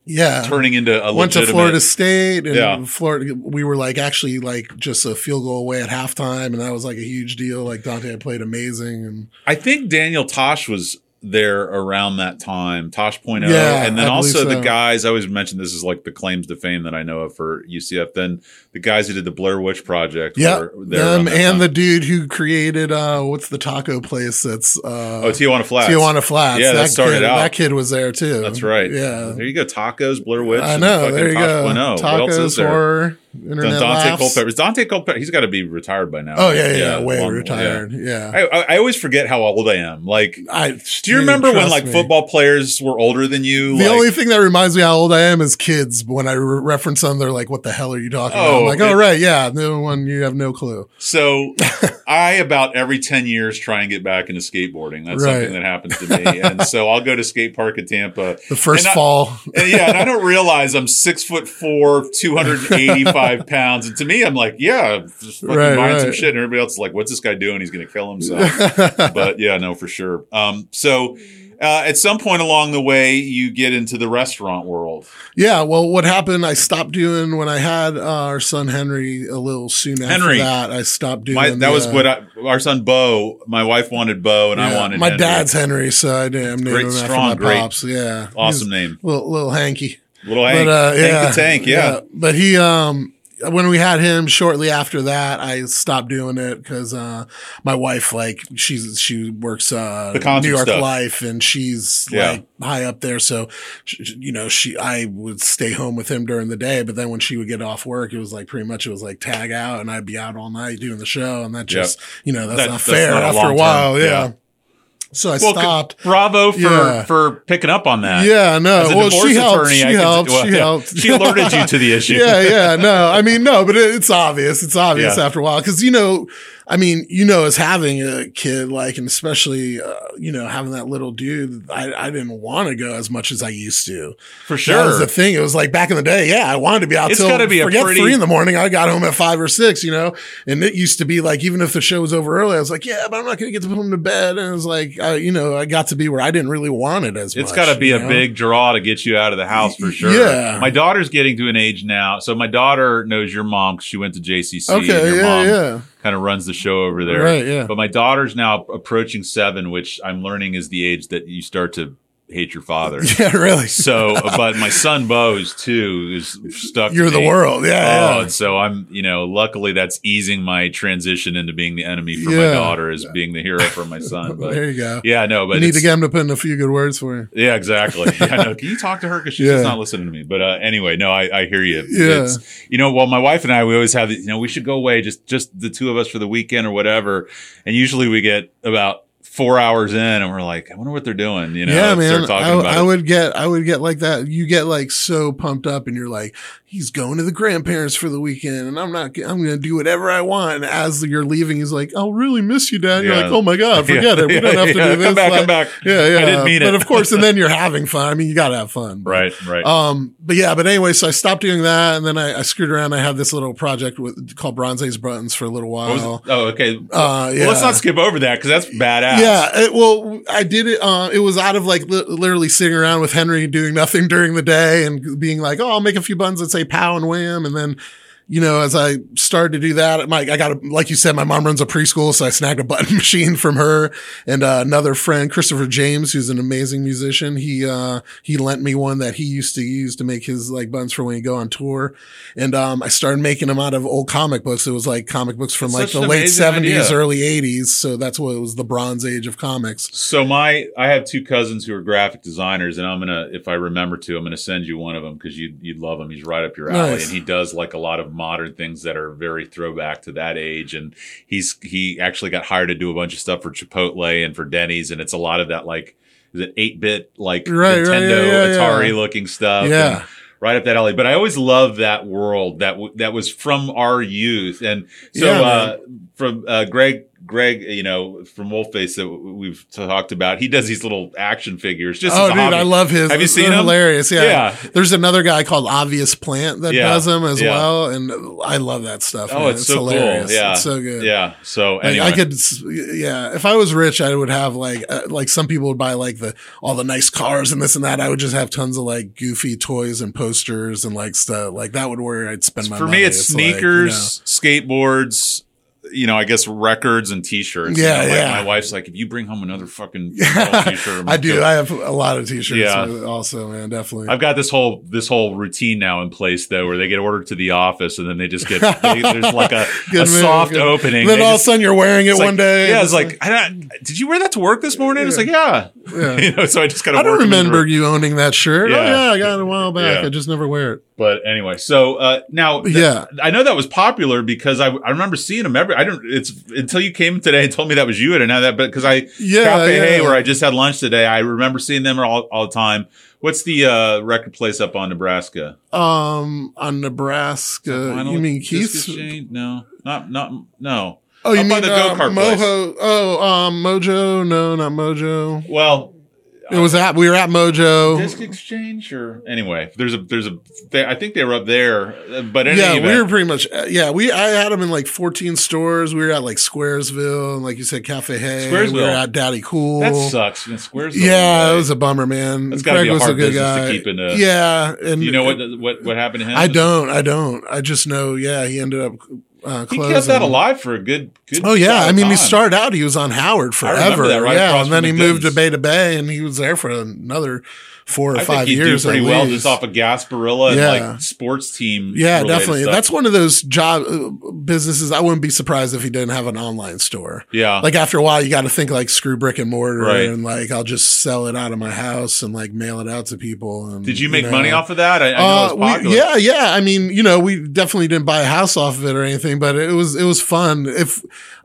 yeah. turning into a Went to. Florida State and Yeah. Florida. We were like actually like just a field goal away at halftime, and that was like a huge deal. Like Daunte had played amazing, and I think Daniel Tosh was there around that time, Tosh Point oh, Yeah, and then I also the guys. I always mention this is like the claims to fame that I know of for UCF. Then the guys who did the Blair Witch Project, yeah, were there around them and time. the dude who created uh what's the taco place that's uh oh Tijuana Flats, Tijuana Flats. Yeah, that started kid, out. That kid was there too. That's right. Yeah. there you go. Tacos, Blair Witch. I know. There you Tosh go. Oh. What else is Tacos, there? horror, internet Daunte laughs. Culpepper. Is Daunte Culpepper? He's got to be retired by now. Oh yeah, yeah, yeah, way long- retired. Yeah. yeah. I, I, I always forget how old I am. Like, I, do you remember when like football players were older than you? The Like- only thing that reminds me how old I am is kids. When I re- reference them, they're like, "What the hell are you talking about?" I'm Oh, like, it- "Oh right, yeah, no one, you have no clue." So I about every 10 years try and get back into skateboarding. That's Right. something that happens to me. and so I'll go to skate park in Tampa. The first And I- fall, And yeah, and I don't realize I'm six foot four, 285 pounds. And to me, I'm like, yeah, just fucking Right, buying some shit. And everybody else is like, what's this guy doing? He's going to kill himself. but yeah, no, for sure. Um, so uh, at some point along the way, you get into the restaurant world. yeah. Well, what happened? I stopped doing when I had uh, our son Henry a little soon after Henry. that. I stopped doing My, that was what I, our son Bo, my wife wanted Bo, and I wanted my Henry. dad's Henry, so I did. I'm naming Great, him after strong, my great, pops. Yeah, Awesome name. little, little hanky. Little Hank, but uh, Hank yeah, the Tank, yeah. But he, um, when we had him shortly after that, I stopped doing it because uh, my wife, like, she's she works uh, The New York stuff. Life, and she's Yeah. like high up there. So, sh- you know, she I would stay home with him during the day, but then when she would get off work, it was like pretty much it was like tag out, and I'd be out all night doing the show, and that just you know that's That- not that's fair not after a while. term. Yeah. Yeah. So I Well, stopped. bravo for Yeah. for picking up on that. Yeah, no. Well, she helped. attorney, She helped. well, she yeah. helped. She alerted you to the issue. yeah, yeah. No, I mean, no, but it, it's obvious. It's obvious Yeah. after a while because you know, I mean, you know, as having a kid, like, and especially, uh, you know, having that little dude, I, I didn't want to go as much as I used to. for sure, That was the thing. It was like back in the day. Yeah, I wanted to be out It's till gotta be a forget pretty- three in the morning. I got home at five or six. You know, and it used to be like even if the show was over early, I was like, yeah, but I'm not going to get to put him to bed. And it was like, I, you know, I got to be where I didn't really want it as It's got to be a know? big draw to get you out of the house for sure. Yeah. My daughter's getting to an age now. So my daughter knows your mom 'cause she went to JCC. and Okay, your yeah, mom yeah. kind of runs the show over there. Right, yeah. But my daughter's now approaching seven, which I'm learning is the age that you start to hate your father. Yeah, really. So, but my son Bo is two, is stuck. You're the me. world. Yeah. Oh, yeah. and so I'm, you know, luckily that's easing my transition into being the enemy for my daughter as being the hero for my son. But there you go. yeah, no, but you need to get him to put in a few good words for you. yeah, exactly. Yeah, no, can you talk to her because she's Yeah. just not listening to me? But uh, anyway, no, I, I hear you. Yeah. It's, you know, well, my wife and I, we always have, you know, we should go away, just just the two of us for the weekend or whatever. And usually we get about four hours in and we're like, I wonder what they're doing. You know, yeah, man. I, I would get, I would get like that. You get like so pumped up, and you're like, he's going to the grandparents for the weekend, and I'm not. I'm going to do whatever I want. And as you're leaving, he's like, I'll really miss you, Dad. You're like, oh my god, forget it. We Yeah, don't have to yeah. do this. Come back, Like, come back. Yeah, yeah. I didn't mean but it. of course, and then you're having fun. I mean, you got to have fun. But, Right, right. Um, but yeah, but anyway, so I stopped doing that, and then I, I screwed around. I had this little project with called Bronze Age Buttons for a little while. Oh, okay. Uh, yeah. Well, let's not skip over that because that's badass. Yeah, it, well, I did it. Uh, it was out of like li- literally sitting around with Henry doing nothing during the day and being like, "Oh, I'll make a few buns that say "pow" and "wham," and then. You know, as I started to do that, my, I got a, like you said, my mom runs a preschool, so I snagged a button machine from her and uh, another friend, Christopher James, who's an amazing musician. He, uh, he lent me one that he used to use to make his like buttons for when you go on tour. And, um, I started making them out of old comic books. It was like comic books from like Such the late seventies, early eighties. So that's what it was the bronze age of comics. So my, I have two cousins who are graphic designers, and I'm gonna, if I remember to, I'm gonna send you one of them because you you'd love him. He's right up your alley, Nice. and he does like a lot of modern things that are very throwback to that age. And he's he actually got hired to do a bunch of stuff for Chipotle and for Denny's, and it's a lot of that like is it eight bit like Right, right, Nintendo yeah, yeah, Atari yeah. looking stuff. Yeah. and right up that alley. But I always loved that world that w- that was from our youth, and so Yeah, uh, from uh, Greg. Greg, you know, from Wolfface that we've talked about, he does these little action figures. Just Oh, dude, hobby. I love his. Have you seen them? Hilarious. Yeah. Yeah. There's another guy called Obvious Plant that Yeah. does them as Yeah. well, and I love that stuff. Oh, man. it's, so hilarious. cool. Yeah, It's so good. Yeah. So Like anyway, I could, yeah. If I was rich, I would have like, uh, like some people would buy like the all the nice cars and this and that. I would just have tons of like goofy toys and posters and like stuff. Like that would where I'd spend my money. for money. me, it's like, you sneakers, skateboards. You know, I guess records and T-shirts. Yeah, You know, my, yeah. My wife's like, if you bring home another fucking. T-shirt, I do. gonna I have a lot of t-shirts. Yeah. Also, man, definitely. I've got this whole this whole routine now in place though, where they get ordered to the office and then they just get they, there's like a, a move, soft good. opening. Then all of a sudden you're wearing it one like- day. Yeah, it's like, I did you wear that to work this morning? It's like, yeah, Yeah. you know. So I just kind of. I don't remember you owning that shirt. Oh Yeah. yeah, I got it a while back. Yeah. I just never wear it. But anyway, so uh, now, th- Yeah. I know that was popular because I, I remember seeing them every. I don't. It's until you came today and told me that was you. I didn't know that, but because I Yeah, Cafe yeah. Hey, where I just had lunch today, I remember seeing them all, all the time. What's the uh, record place up on Nebraska? Um, on Nebraska, you mean Keith's? No, not not no. Oh, you mean on the uh, go-kart place. Mojo? Oh, um, Mojo? No, not Mojo. Well, It was at we were at Mojo. Disc Exchange or anyway, there's a there's a. They, I think they were up there, uh, but yeah, we were pretty much. uh, Yeah, we I had them in like 14 stores. We were at like Squaresville and like you said, Cafe Hey. We were Squaresville. at Daddy Cool. that sucks. man. Square's the Yeah, it was a bummer, man. That's gotta Craig be a was hard a good business to keep in a- yeah, and you know what what what happened to him? I don't. I don't. I just know. Yeah, he ended up uh, He kept that alive for a good good. Oh yeah, I mean, he started out. He was on Howard forever. that, right yeah, and then he moved to Bay to Bay, and he was there for another four or I five think years. do pretty well just off of Gasparilla and like sports team. Yeah, definitely. stuff. That's one of those job uh, businesses. I wouldn't be surprised if he didn't have an online store. yeah. Like after a while, you got to think like screw brick and mortar, Right. and like I'll just sell it out of my house and like mail it out to people. And, Did you make know. money off of that? I, I know Uh, it was popular. we, yeah, yeah. I mean, you know, we definitely didn't buy a house off of it or anything, but it was it was fun. If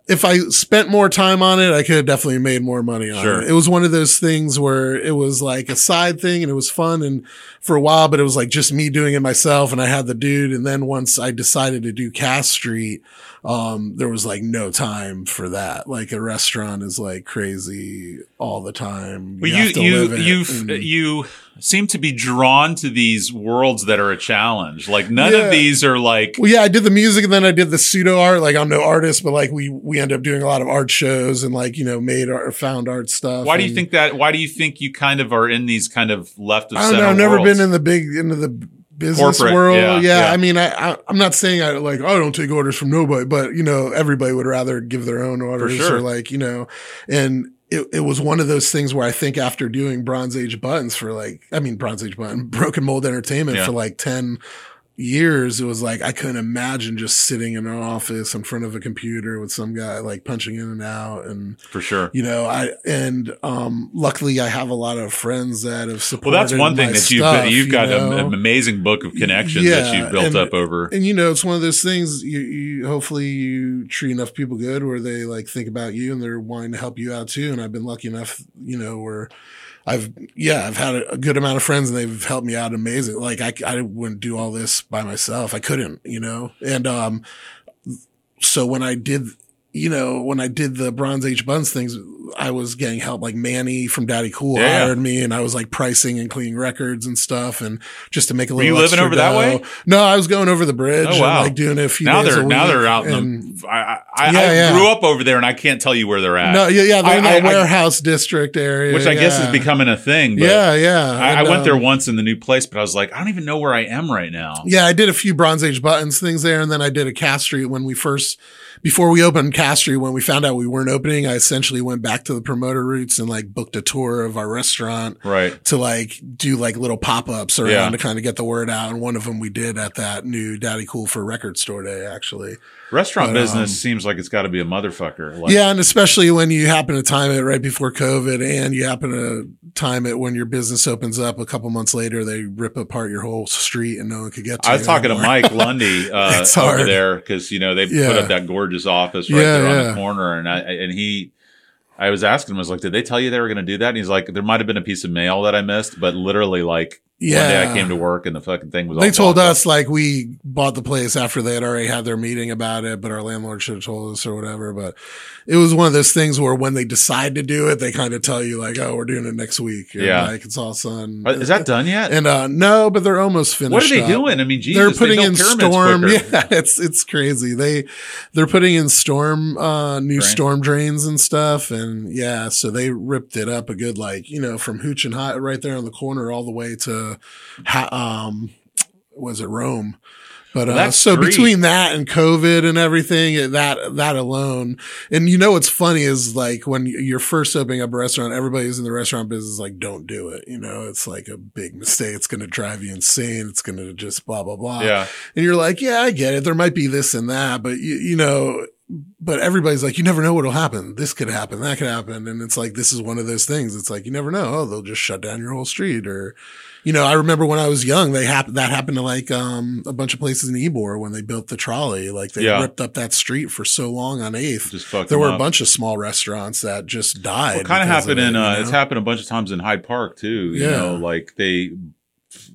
if I spent more time on it, I could have definitely made more money on Sure. it. It was one of those things where it was like a side thing and it was fun and for a while, but it was like just me doing it myself and I had the dude. And then once I decided to do Cass Street, um, there was like no time for that. Like a restaurant is like crazy all the time. Well, you to you you you seem to be drawn to these worlds that are a challenge. Like none Yeah. of these are like Well, yeah, I did the music and then I did the pseudo art. Like I'm no artist, but like we we end up doing a lot of art shows and like you know made art, or found art stuff. Why do you think that? Why do you think you kind of are in these kind of left of I don't center? know. I've never worlds? been in the big into the business Corporate, world. yeah, Yeah, yeah. I mean, I, I I'm not saying I like I don't take orders from nobody, but you know everybody would rather give their own orders sure. or like you know, and. It, it was one of those things where I think after doing Bronze Age buttons for like, I mean, Bronze Age button, Broken Mold Entertainment Yeah. for like 10, years, it was like I couldn't imagine just sitting in an office in front of a computer with some guy like punching in and out and for sure. you know, I and um luckily I have a lot of friends that have supported. Well, that's one thing that you've stuff, you've you got know? a- an amazing book of connections that you've built and- up over. and you know, it's one of those things. You, you hopefully you treat enough people good where they like think about you and they're wanting to help you out too. And I've been lucky enough, you know, where I've yeah, I've had a, good amount of friends and they've helped me out amazing. Like I I wouldn't do all this by myself. I couldn't, you know. And um, so when I did. You know, when I did the Bronze Age buns things, I was getting help. Like Manny from Daddy Cool Yeah. hired me, and I was like pricing and cleaning records and stuff, and just to make a Were little. you living over that way? No, I was going over the bridge Oh, wow. and like doing a few Now they're a now they're out in the. I, I, Yeah, I yeah. grew up over there, and I can't tell you where they're at. no, yeah, yeah, they're in I- that I- I- warehouse district area, which I guess is becoming a thing. But yeah, yeah. I, I And, went there um, once in the new place, but I was like, I don't even know where I am right now. Yeah, I did a few Bronze Age buttons things there, and then I did a Cass Street when we first, before we opened Cass Street, when we found out we weren't opening, I essentially went back to the promoter roots and like booked a tour of our restaurant Right. to like do like little pop ups around Yeah. to kind of get the word out. And one of them we did at that new Daddy Cool for Record Store Day, actually. Restaurant But, business um, seems like it's got to be a motherfucker. Like, yeah, and especially when you happen to time it right before COVID, and you happen to time it when your business opens up a couple months later, they rip apart your whole street and no one could get to. I was talking to. Mike Lundy uh, over there because you know they Yeah. put up that gorgeous office right Yeah, there on yeah. the corner, and I and he, I was asking him, I was like, did they tell you they were going to do that? And he's like, there might have been a piece of mail that I missed, but literally like one day I came to work and the fucking thing was. all They told blocked up. us like we bought the place after they had already had their meeting about it, but our landlord should have told us or whatever. But it was one of those things where when they decide to do it, they kind of tell you like, "Oh, we're doing it next week." Yeah. like it's all. Uh, Is that done yet? And uh no, but they're almost finished. what are they up. doing? I mean, Jesus, they're putting they in storm. quicker. Yeah, it's it's crazy. They they're putting in storm uh new Drain. storm drains and stuff, and yeah, so they ripped it up a good like you know from Hooch and Hot right there on the corner all the way to ha- um was it Rome. But uh, That so street- between that and COVID and everything, that that alone, and you know what's funny is like when you're first opening up a restaurant, everybody's in the restaurant business like, don't do it. You know, it's like a big mistake. It's going to drive you insane. It's going to just blah blah blah. Yeah, And you're like, yeah, I get it. There might be this and that, but you, you know, but everybody's like, you never know what'll happen. This could happen. That could happen. And it's like, this is one of those things. It's like, you never know. Oh, they'll just shut down your whole street or, you know, I remember when I was young, they happened, that happened to like, um, a bunch of places in Ybor when they built the trolley. Like they Yeah. ripped up that street for so long on 8th. just fucked there were up. a bunch of small restaurants that just died. Well, kind of happened it, in uh, you it's happened a bunch of times in Hyde Park too. You Yeah. know, like they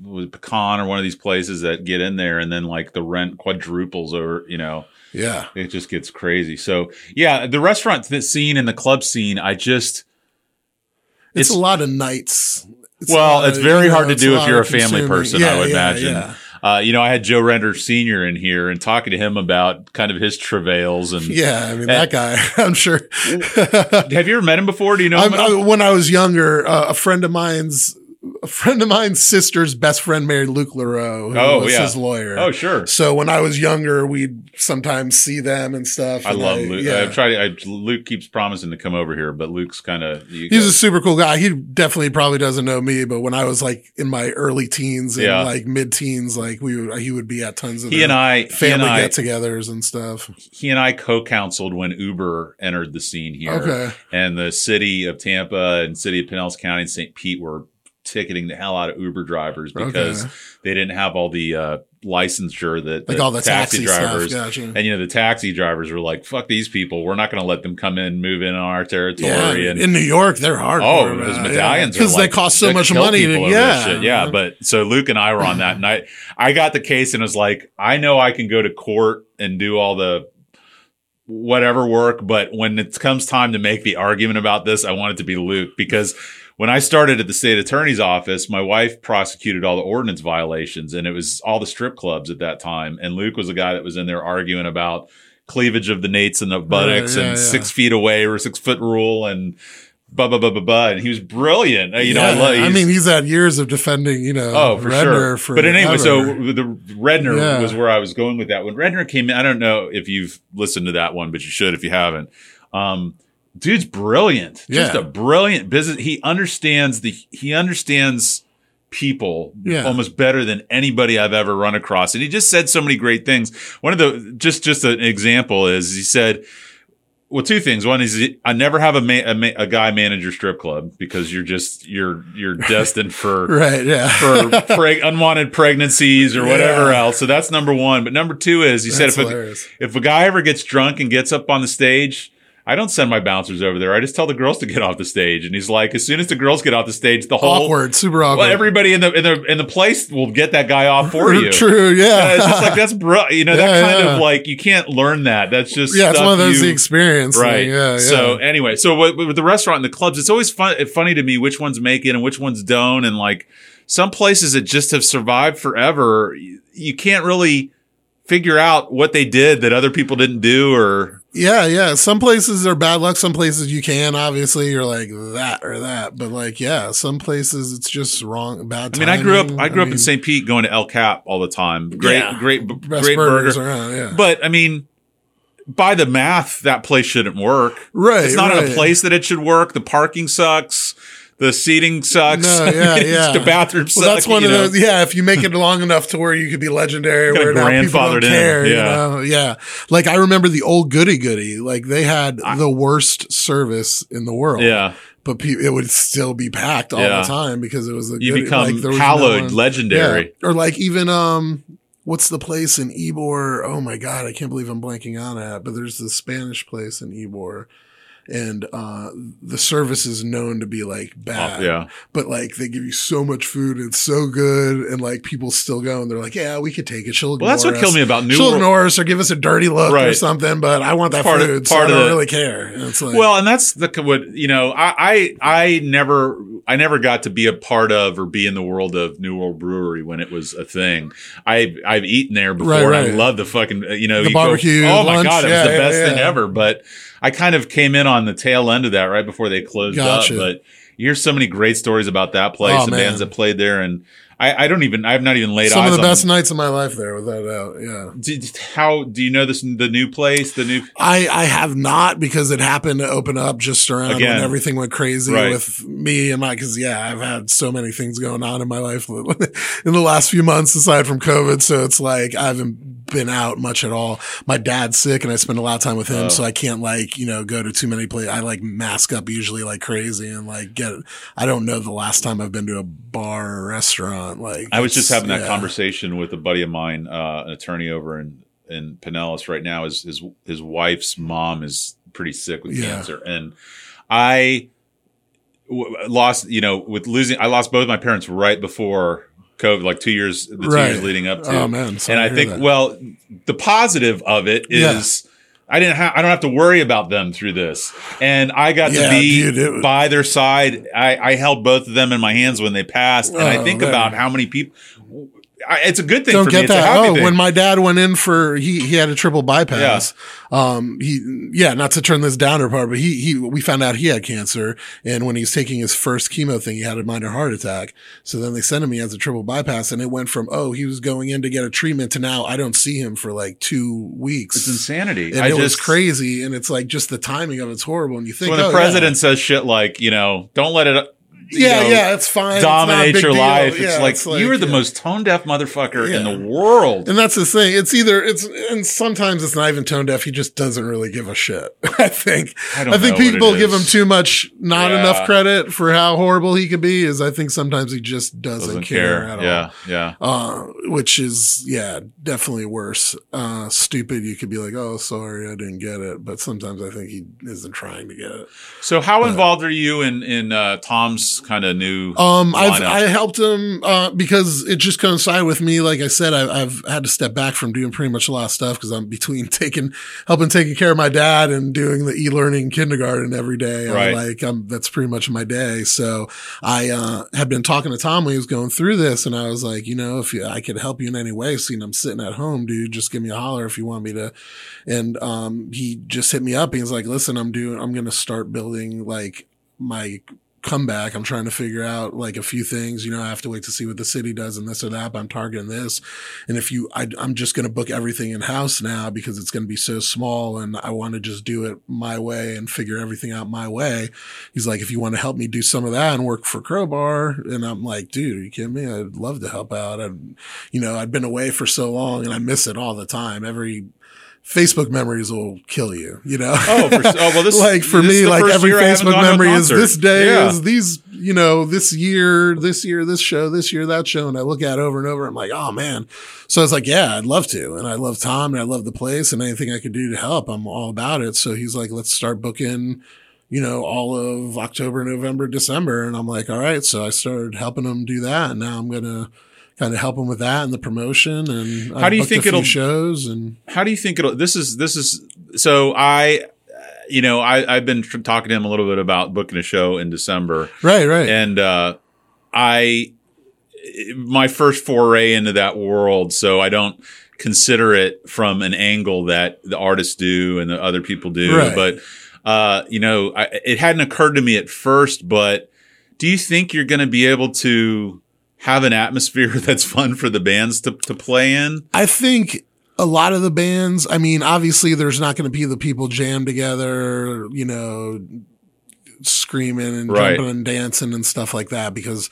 with Pecan or one of these places that get in there and then like the rent quadruples or you know yeah. it just gets crazy. So yeah, the restaurant scene and the club scene, I just It's, It's- a lot of nights. It's well, it's of- very you know, hard to do if you're a family consuming. person. Yeah, I would yeah, imagine. yeah. Uh, you know, I had Joe Redner Senior in here and talking to him about kind of his travails and. Yeah, I mean Uh, that guy. I'm sure. Have you ever met him before? Do you know him? I, when I was younger, uh, a friend of mine's a friend of mine's sister's best friend married Luke Lirot, who Oh, was yeah. his lawyer. oh, sure. So when I was younger, we'd sometimes see them and stuff. I and love Luke. Yeah. I've tried. I, Luke keeps promising to come over here, but Luke's kind of. He's a super cool guy. He definitely probably doesn't know me, but when I was like in my early teens and Yeah. like mid teens, like we would, he would be at tons of he and I. He and family get-togethers and stuff. He and I co-counseled when Uber entered the scene here. Okay. and the city of Tampa and city of Pinellas County and St. Pete were ticketing the hell out of Uber drivers because Okay. they didn't have all the uh, licensure that Like all the taxi, drivers. Gotcha. And you know the taxi drivers were like, "Fuck these people! We're not going to let them come in, move in on our territory." Yeah, and in New York, they're hard. Oh, those medallions because they like- cost so much money. To, people over this yeah, shit. yeah. But so Luke and I were on that, and I I got the case and was like, I know I can go to court and do all the whatever work, but when it comes time to make the argument about this, I want it to be Luke because. When I started at the state attorney's office, my wife prosecuted all the ordinance violations, and it was all the strip clubs at that time. And Luke was the guy that was in there arguing about cleavage of the nates and the buttocks yeah, and yeah. six feet away or six foot rule and blah blah blah blah blah. And he was brilliant. You know, I Yeah, love. I he's- me's he's had years of defending, you know, Oh, for Redner sure. For but anyway, so the Redner Yeah. was where I was going with that. When Redner came in, I don't know if you've listened to that one, but you should if you haven't. Um, dude's brilliant. Just a brilliant business. He understands the. He understands people Yeah. almost better than anybody I've ever run across. And he just said so many great things. One of the just just an example is he said. Well, two things. One is I never have a, ma- a, ma- a guy manage your strip club because you're just you're you're destined for Right. Yeah. for preg- unwanted pregnancies or whatever Yeah. else. So that's number one. But number two is he said if a, if a guy ever gets drunk and gets up on the stage, I don't send my bouncers over there. I just tell the girls to get off the stage. And he's like, as soon as the girls get off the stage, the whole awkward. Super awkward. well, everybody in the in the in the place will get that guy off for you. True. Yeah. Yeah, it's just like that's bro. You know that kind yeah. of like you can't learn that. That's just yeah. It's one of those you- the experience. Right. Thing. Yeah. Yeah. So anyway, so with, with the restaurant and the clubs, it's always fun, eh, funny to me which ones make it and which ones don't. And like some places that just have survived forever, you, you can't really figure out what they did that other people didn't do or Yeah, yeah. Some places are bad luck. Some places you can. Obviously, you're like that or that. But like, yeah, some places it's just wrong. Bad. I mean, I grew up. I grew up in St. Pete going to El Cap all the time. Great, Yeah. great, best great burgers burger. around. Yeah, But I mean, by the math, that place shouldn't work. right. It's not right. in a place that it should work. The parking sucks. The seating sucks. No, yeah, yeah. The bathroom sucks. Well, that's one of know. those. Yeah, if you make it long enough to where you could be legendary, where now people don't in, care. You yeah. know, yeah. Like I remember the old Goody Goody. Like they had the worst service in the world. Yeah. but pe- it would still be packed all Yeah. the time because it was a You good, become like, there was hallowed, no legendary. Yeah. Or like even um what's the place in Ybor? Oh my god, I can't believe I'm blanking on it. But there's the Spanish place in Ybor. And uh the service is known to be like bad. Oh, yeah. But like they give you so much food, it's so good, and like people still go and they're like, Yeah, we could take it. She'll Well, that's what ignore killed me about New She'll World. ignore us or give us a dirty look or something, but I want that Part of- food, so part I don't really care. And it's like Well, and that's the what you know. I, I I never I never got to be a part of or be in the world of New World Brewery when it was a thing. I I've eaten there before. Right, and I love the fucking you know The you go- barbecue, oh my lunch, god, it was yeah, the yeah, best thing ever. But I kind of came in on the tail end of that right before they closed Gotcha. up. But you hear so many great stories about that place Oh, and man. bands that played there, and I, I don't even I've not even laid out. some of the best nights of my life there, without a doubt. Yeah. Did, how do you know this? The new place, the new I, I have not because it happened to open up just around Again. when everything went crazy Right. with me and my, cause yeah, I've had so many things going on in my life in the last few months aside from COVID. So it's like I haven't been out much at all. My dad's sick and I spend a lot of time with him. Oh. So I can't like, you know, go to too many places. I like mask up usually like crazy and like get, I don't know the last time I've been to a bar or restaurant. Like I was just having that yeah. conversation with a buddy of mine, uh, an attorney over in in Pinellas right now. His his his wife's mom is pretty sick with Yeah. cancer, and I w- lost. You know, with losing, I lost both my parents right before COVID, like two years, the two Right. years leading up to. Oh, man. Sorry and I think, that. well, the positive of it is. Yeah. I didn't. Ha- I don't have to worry about them through this, and I got Yeah, to be dude, by their side. I, I held both of them in my hands when they passed, and I Oh, think man. about how many people. I, it's a good thing don't for get me. It's a that. Oh, thing. when my dad went in for he he had a triple bypass. Um, he yeah, not to turn this downer part, but he he we found out he had cancer, and when he was taking his first chemo thing, he had a minor heart attack. So then they sent him he has a triple bypass, and it went from oh he was going in to get a treatment to now I don't see him for like two weeks. it's insanity. and I it just was crazy, and it's like just the timing of it's horrible. And you think when the oh, president says shit like you know, don't let it. Yeah, know, yeah, it's fine. It's Dominate big your deal. life. Yeah, it's, like, you are the yeah. most tone deaf motherfucker in the world. And that's the thing. It's either it's and sometimes it's not even tone deaf. He just doesn't really give a shit. I think. I I, think people give him too much, not Yeah. enough credit for how horrible he could be. Is I think sometimes he just doesn't, Doesn't care, care. at all. Yeah, yeah. Uh, which is yeah, definitely worse. Uh, stupid. You could be like, oh, sorry, I didn't get it. But sometimes I think he isn't trying to get it. So, how involved are you in in uh, Tom's kind of new? Um, I've? I helped him uh, because it just coincided with me. Like I said, I, I've had to step back from doing pretty much a lot of stuff because I'm between taking helping taking care of my dad and doing the e learning kindergarten every day. I'm Right. like I'm that's pretty much my day. So I uh, had been talking to Tom when he was going through this, and I was like, you know, if you, I could help you in any way, seeing I'm sitting at home, dude, just give me a holler if you want me to. And um, he just hit me up. He was like, listen, I'm doing, I'm gonna start building like my comeback. I'm trying to figure out like a few things. You know, I have to wait to see what the city does and this or that. But I'm targeting this. And if you, I, I'm just going to book everything in house now because it's going to be so small, and I want to just do it my way and figure everything out my way. He's like, if you want to help me do some of that and work for Crowbar, and I'm like, dude, you kidding me? I'd love to help out. I, you know, I've been away for so long and I miss it all the time. Every Facebook memories will kill you, you know? Oh, for, oh well, this like for this me, like every year I haven't Facebook gone to a memory is this day Yeah. is these, you know, this year, this year, this show, this year, that show. And I look at it over and over. I'm like, oh man. So I was like, yeah, I'd love to. And I love Tom and I love the place and anything I could do to help. I'm all about it. So he's like, let's start booking, you know, all of October, November, December. And I'm like, all right. So I started helping him do that. And now I'm going to kind of help him with that and the promotion. And How I've do you think it'll- shows and how do you think it'll this is this is so i you know i i've been talking to him a little bit about booking a show in december right, right. and uh i my first foray into that world so i don't consider it from an angle that the artists do and the other people do Right. but uh you know I, it hadn't occurred to me at first but do you think you're going to be able to have an atmosphere that's fun for the bands to, to play in I think a lot of the bands, I mean, obviously there's not going to be the people jammed together, you know, screaming and Right. jumping and dancing and stuff like that because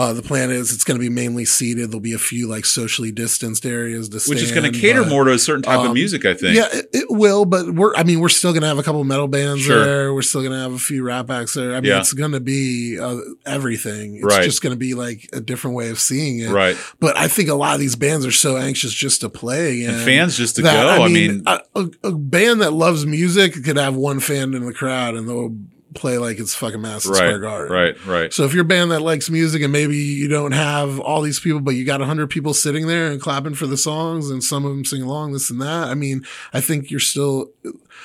uh, the plan is it's going to be mainly seated. There'll be a few like socially distanced areas to which is going to cater but- more to a certain type of um, music, I think. Yeah, it, it will, but we're, I mean, we're still going to have a couple metal bands Sure. there. We're still going to have a few rap acts there. I mean, Yeah. it's going to be uh, everything. It's Right. just going to be like a different way of seeing it. Right. But I think a lot of these bands are so anxious just to play And and fans just to that, go. I mean, a, a, a band that loves music could have one fan in the crowd and they'll play like it's fucking Madison right, Square Garden. right, right. So if you're a band that likes music and maybe you don't have all these people, but you got hundred people sitting there and clapping for the songs and some of them sing along this and that. I mean, I think you're still,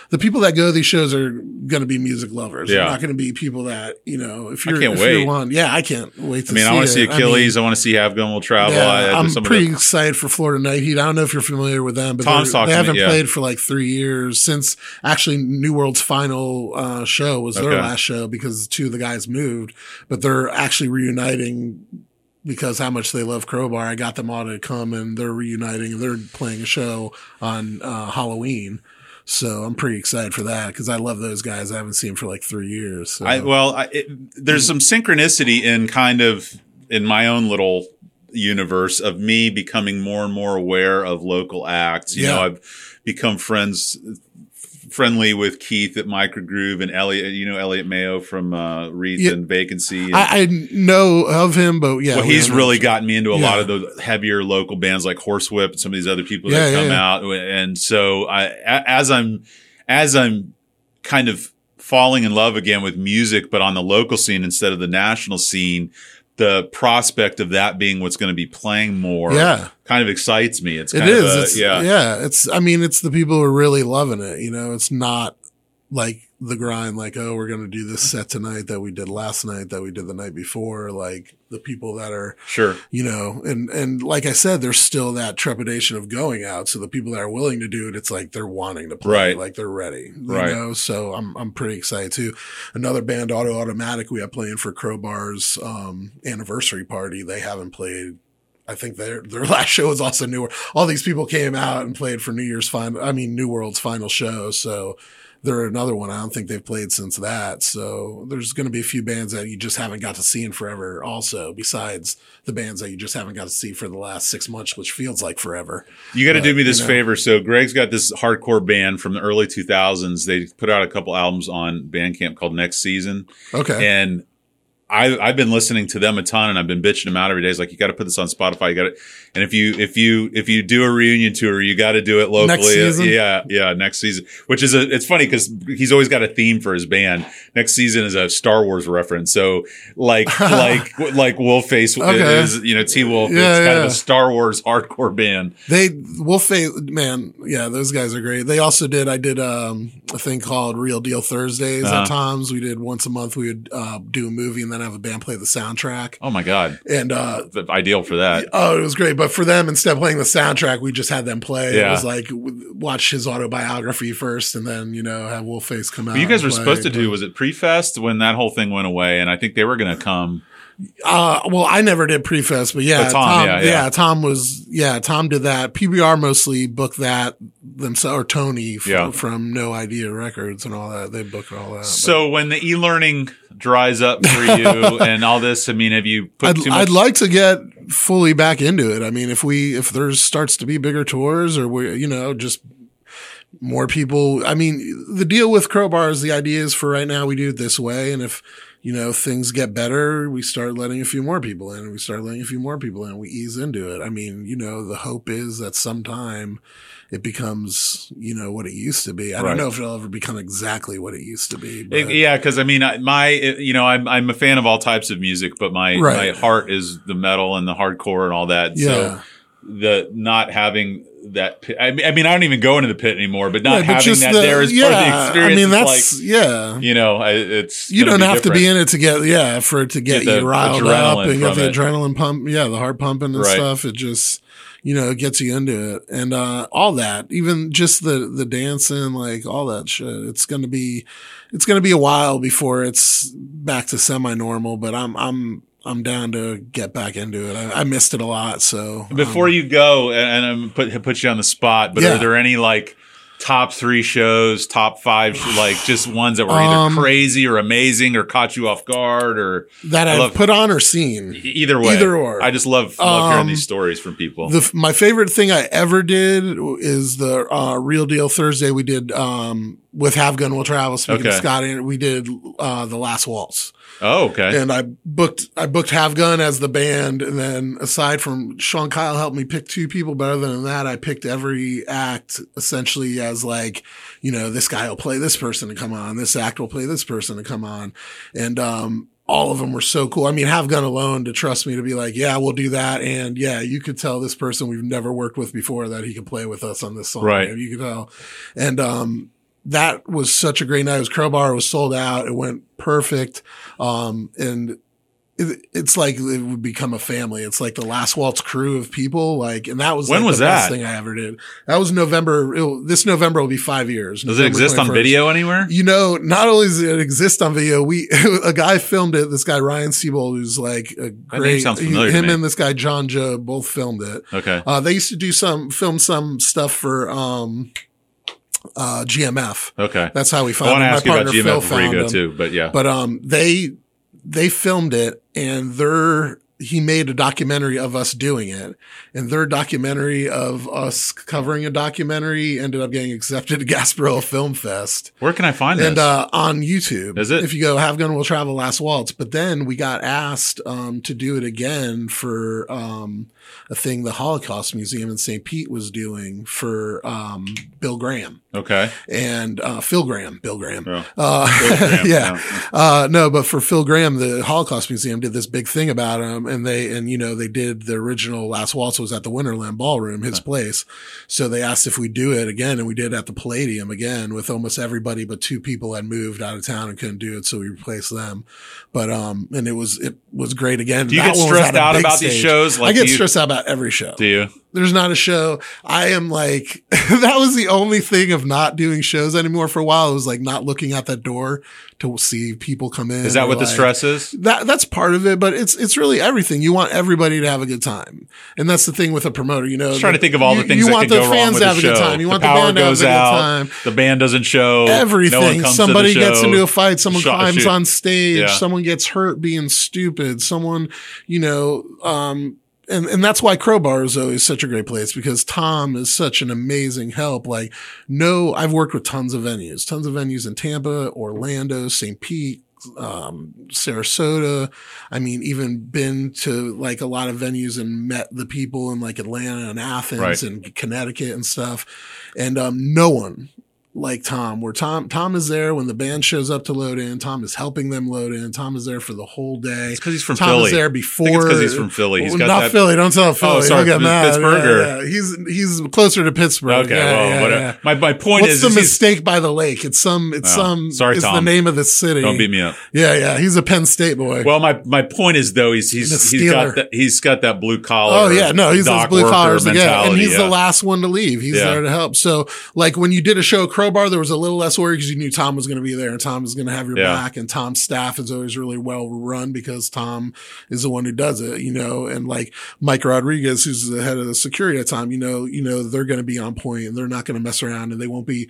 the people that go to these shows are going to be music lovers. Yeah. They're not going to be people that, you know, if you're, can't if wait. one, yeah, I can't wait to I mean, I want to see it. I Achilles. I, want to see Have Gun Will Travel. yeah, I, I'm pretty excited for Florida Night Heat. I don't know if you're familiar with them, but Tom's they're- talked me, haven't yeah. played for like three years since actually New World's final uh, show was their Okay. last show because two of the guys moved, but they're actually reuniting because how much they love Crowbar. I got them all to come and they're reuniting they're playing a show on uh, Halloween. So I'm pretty excited for that because I love those guys. I haven't seen them for like three years. So. I, well, I, it, there's some synchronicity in kind of in my own little universe of me becoming more and more aware of local acts. You know, Yeah. I've become friends friendly with Keith at Microgroove and Elliot, you know, Elliot Mayo from uh, Wreath Yeah. and Vacancy. And, I, I know of him, but yeah, well, he's really gotten me into a lot of the heavier local bands like Horsewhip and some of these other people Yeah, that yeah, come yeah. out. And so I, as I'm, as I'm kind of falling in love again with music, but on the local scene instead of the national scene, the prospect of that being what's going to be playing more Yeah. kind of excites me. It's It kind is. of a, it's, yeah. yeah. It's, I mean, it's the people who are really loving it. You know, it's not like the grind, like, oh, we're going to do this set tonight that we did last night, that we did the night before. Like the people that are, Sure. you know, and, and like I said, there's still that trepidation of going out. So the people that are willing to do it, it's like they're wanting to play, Right. like they're ready, you Right. know? So I'm, I'm pretty excited too. Another band, Auto Automatic, we have playing for Crowbar's, um, anniversary party. They haven't played I think their their last show was also New World. All these people came out and played for New Year's final. I mean, New World's final show. So they're another one. I don't think they've played since that. So there's going to be a few bands that you just haven't got to see in forever. Also, besides the bands that you just haven't got to see for the last six months, which feels like forever. You got to do me this you know. favor. So Greg's got this hardcore band from the early 2000s. They put out a couple albums on Bandcamp called Next Season. Okay. and I, I've been listening to them a ton, and I've been bitching them out every day. It's like you got to put this on Spotify. You got to, and if you if you if you do a reunion tour, you got to do it locally. Yeah, yeah, next season. Which is a it's funny because he's always got a theme for his band. Next season is a Star Wars reference. So like like like Wolfface Okay. is you know T Wolf. Yeah, it's kind of a Star Wars hardcore band. They Wolf man, yeah, those guys are great. They also did I did um a thing called Real Deal Thursdays Uh-huh. at Tom's. We did once a month we would uh do a movie and then have a band play the soundtrack. Oh my god, And uh, The- ideal for that. oh, it was great. But for them, instead of playing the soundtrack, we just had them play. Yeah. It was like watch his autobiography first, and then you know have Wolfface come out. But you guys were play, supposed to do was it pre-fest when that whole thing went away, and I think they were going to come. Uh, well, I never did prefest, but yeah, But Tom, yeah, yeah. Tom was, yeah, Tom did that. PBR mostly booked that themselves, or Tony f- Yeah. from No Idea Records and all that. They booked all that. but- So when the e-learning dries up for you and all this, I mean, have you put I'd, too much? I'd like to get fully back into it. I mean, if we, if there starts to be bigger tours or we, you know, just more people, I mean, the deal with Crowbar is the idea is for right now we do it this way. And if, you know, things get better, we start letting a few more people in. We start letting a few more people in. We ease into it. I mean, you know, the hope is that sometime it becomes, you know, what it used to be. I Right. don't know if it'll ever become exactly what it used to be. It- yeah, because I mean, my you know, I'm I'm a fan of all types of music, but my Right. my heart is the metal and the hardcore and all that. yeah. So the not having that, pit, I mean, I mean, I don't even go into the pit anymore, but not Right, but having that the- there is part of the experience. I mean, that's, like, yeah. you know, I, it's You don't have to be in it to get, yeah, for it to get, Get the you riled up and get the it. adrenaline pump. Yeah, the heart pumping and Right. stuff. It just, you know, it gets you into it and, uh, all that, even just the, the dancing, like all that shit. It's going to be, it's going to be a while before it's back to semi normal, but I'm, I'm, I'm down to get back into it. I, I missed it a lot. So Before you go, and, I'm put put you on the spot, but Yeah. are there any like top three shows, top five, like just ones that were either Um, crazy or amazing or caught you off guard or that I I've put on or seen. either way? Either or. I just love love hearing Um, these stories from people. The my favorite thing I ever did is the uh, Real Deal Thursday we did um, with Have Gun Will Travel. Speaking of Okay. Scott, we did uh, the Last Waltz, oh, okay. and I booked I booked Have Gun as the band, and then aside from Sean Kyle helped me pick two people, but other than that, I picked every act essentially as like you know this guy will play this person to come on, this act will play this person to come on, and um, all of them were so cool. I mean, have gun alone to trust me to be like, yeah, we'll do that. And yeah, you could tell this person we've never worked with before that he could play with us on this song. Right. You could tell. And, um, that was such a great night. It was Crowbar It was sold out. It went perfect. Um, and it, it's like it would become a family. It's like the last waltz crew of people. Like, and that was When like, was the best that? thing I ever did. That was November. This November will be five years. Does it November exist on video anywhere? You know, not only does it exist on video, we a guy filmed it. This guy Ryan Siebold, who's like a great. sounds familiar him and this guy John Joe both filmed it. Okay. Uh, they used to do some film some stuff for um, uh, GMF. Okay. That's how we found. I want to ask you about GMF Phil before you go them. too, but yeah. But um, they they filmed it, and their he made a documentary of us doing it, and their documentary of us covering a documentary ended up getting accepted to Gasparilla Film Fest. Where can I find this? And uh, on YouTube, Is it? If you go "Have Gun Will Travel" Last Waltz, but then we got asked um, to do it again for um, a thing the Holocaust Museum in St. Pete was doing for um, Bill Graham okay. and uh, Phil Graham. Bill Graham. Yeah. Uh, Bill Graham, yeah. yeah. Uh, no, but for Phil Graham, the Holocaust Museum did this big thing about him, and they and you know they did the original Last Waltz was at the Winterland Ballroom, his place. So they asked if we'd do it again, and we did at the Palladium again with almost everybody but two people had moved out of town and couldn't do it, so we replaced them. But um, and it was it was great again. Do you That get stressed out about these shows? Like, I get stressed out about every show. Do you? There's not a show. I am like, that was the only thing of not doing shows anymore for a while. It was like not looking at that door to see people come in. Is that what the stress is? That that's part of it, but it's it's really everything. You want everybody to have a good time, and that's the thing with a promoter. You know, trying to think of all the things you that want the go wrong fans to have a good time. You the want the, band to have a good out. time. The band doesn't show. Everything. No Somebody the gets into a fight. Someone Shot- climbs shoot. on stage. Yeah. Someone gets hurt being stupid. Someone, you know, um, and, and that's why Crowbar is always such a great place because Tom is such an amazing help. Like, no, I've worked with tons of venues, tons of venues in Tampa, Orlando, St. Pete, um, Sarasota. I mean, even been to like a lot of venues and met the people in like Atlanta and Athens Right. and Connecticut and stuff. And, um, no one like Tom, where Tom Tom is there when the band shows up to load in. Tom is helping them load in. Tom is there for the whole day. It's 'cause he's from Tom Philly. is there before. Because he's from Philly. He's Well, got not that- Philly. Don't tell Philly. Oh, sorry, get mad. Pittsburgh Yeah, yeah. He's he's closer to Pittsburgh. Okay, Yeah, well, yeah. My my point What's is, the is mistake by the lake? It's some. It's Oh, some. sorry, it's the name of the city. don't beat me up. Yeah, yeah. He's a Penn State boy. Well, my my point is though, he's he's he's got that he's got that blue collar. Oh yeah, no, he's those blue collars again, and he's the last one to leave. He's there to help. So, like when you did a show Crowbar, there was a little less worry because you knew Tom was going to be there and Tom was going to have your Yeah. back. And Tom's staff is always really well run because Tom is the one who does it, you know. And like Mike Rodriguez, who's the head of the security at Tom, you know, you know they're going to be on point and they're not going to mess around and they won't be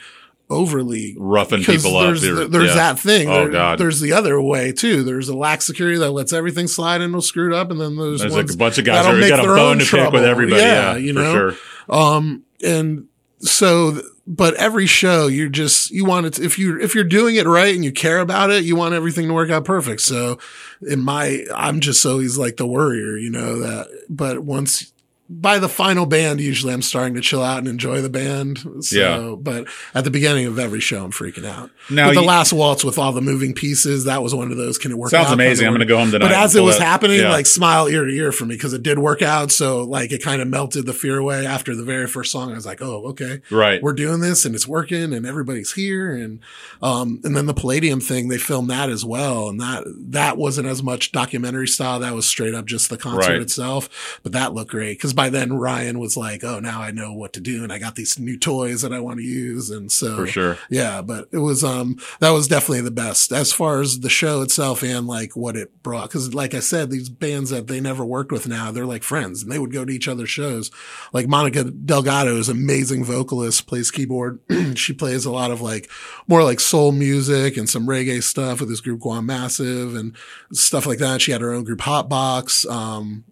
overly roughing people up. there's, They're- there's yeah. that thing. Oh, There- God. There's the other way too. There's a lax security that lets everything slide and will screw it up, and then there's, There's like a bunch of guys make got a bone to pick with trouble. everybody. Yeah, you for know. sure. Um, and so, th- but every show you just, you want it, to, if you, if you're doing it right and you care about it, you want everything to work out perfect. So in my, I'm just always like the worrier, you know, that, but once, by the final band, usually I'm starting to chill out and enjoy the band. So, Yeah. but at the beginning of every show, I'm freaking out. Now But the you- last waltz with all the moving pieces, that was one of those. Can it work? Sounds out? amazing. I'm gonna go home tonight But as it was that- happening, yeah. like smile ear to ear for me because it did work out. So like it kind of melted the fear away after the very first song. I was like, oh, okay, Right. we're doing this and it's working and everybody's here. And, um, and then the Palladium thing, they filmed that as well. And that, that wasn't as much documentary style. That was straight up just the concert Right. itself. But that looked great. Cause by then Ryan was like, oh, now I know what to do. And I got these new toys that I want to use. And so For sure. yeah, but it was um that was definitely the best as far as the show itself and like what it brought. Because like I said, these bands that they never worked with now, they're like friends and they would go to each other's shows. Like Monica Delgado is amazing vocalist, plays keyboard. she plays a lot of like more like soul music and some reggae stuff with this group Guam Massive and stuff like that. She had her own group Hotbox. Um,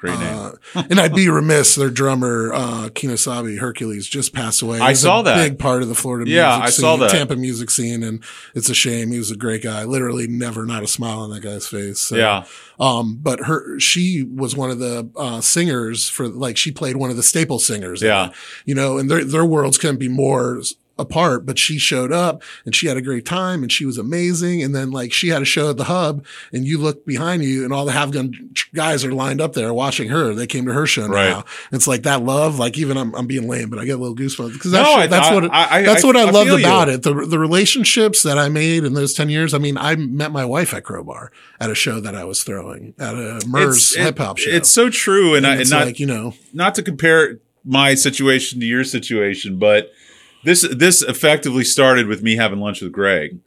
Great name. uh, and I'd be remiss. Their drummer, uh, Kinosabi Hercules, just passed away. I saw a that. Big part of the Florida Yeah, music I scene, saw that. Tampa music scene, and it's a shame. He was a great guy. Literally, never not a smile on that guy's face. So, yeah. Um, but her, she was one of the uh, singers for like she played one of the staple singers. Yeah. you know, and their their worlds couldn't be more apart. But she showed up and she had a great time and she was amazing. And then like she had a show at the hub, and you look behind you, and all the have gun guys are lined up there watching her. They came to her show Right. now. It's like that love. Like even I'm, I'm being lame, but I get a little goosebumps because No, that's, I- that's I- what I- I- that's what I, loved feel you. about it. The the relationships that I made in those ten years. I mean, I met my wife at Crowbar at a show that I was throwing at a Murs it- hip hop show. It's so true, and, I, And and not like you know, not to compare my situation to your situation, but this this effectively started with me having lunch with Greg.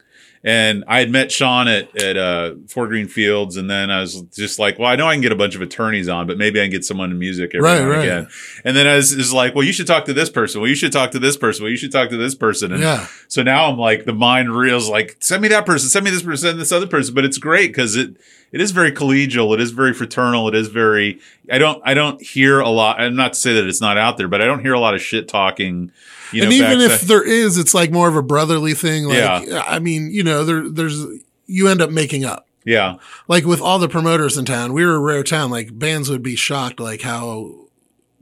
And I had met Sean at at uh, Fort Greene Fields, and then I was just like, "Well, I know I can get a bunch of attorneys on, but maybe I can get someone in music every Right, now and right. again." And then I was, was like, "Well, you should talk to this person. Well, you should talk to this person. Well, you should talk to this person." And yeah. so now I'm like, the mind reels like, send me that person, send me this person, send this other person. But it's great because it it is very collegial, it is very fraternal, it is very. I don't I don't hear a lot. I'm not to say that it's not out there, but I don't hear a lot of shit talking. You know, and even if there is, it's like more of a brotherly thing. Like, Yeah. I mean, you know, there, there's, you end up making up. yeah, Like with all the promoters in town, we were a rare town. Like bands would be shocked, like how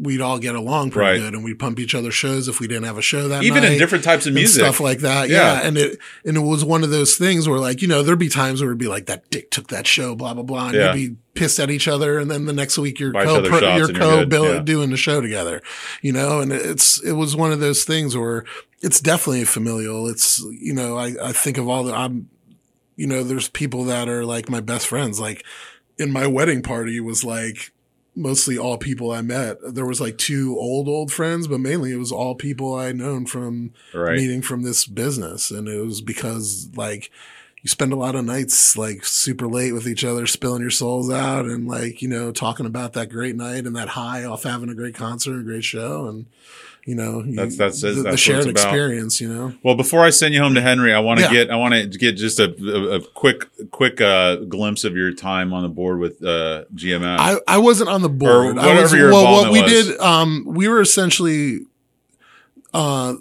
we'd all get along pretty Right. good, and we'd pump each other's shows if we didn't have a show that even night. in different types of music, stuff like that. Yeah. Yeah. And it, and it was one of those things where like, you know, there'd be times where it'd be like that dick took that show, blah, blah, blah. And Yeah. you'd be pissed at each other. And then the next week you're Buy co, other shots you're co bill- Yeah. doing the show together, you know, and it's, it was one of those things where it's definitely familial. It's, you know, I, I think of all the, I'm, you know, there's people that are like my best friends. Like in my wedding party was like, mostly all people I met. There was like two old, old friends, but mainly it was all people I'd known from right? meeting from this business. And it was because like you spend a lot of nights like super late with each other, spilling your souls out and like, you know, talking about that great night and that high off having a great concert, a great show. And, you know, That's- that's- the, that's the shared experience, you know? Well, before I send you home to Henry, I want to Yeah. get I want to get just a, a, a quick quick uh, glimpse of your time on the board with uh, GMF. I, I wasn't on the board. I whatever was, your well, what we was. did, um, we were essentially, uh,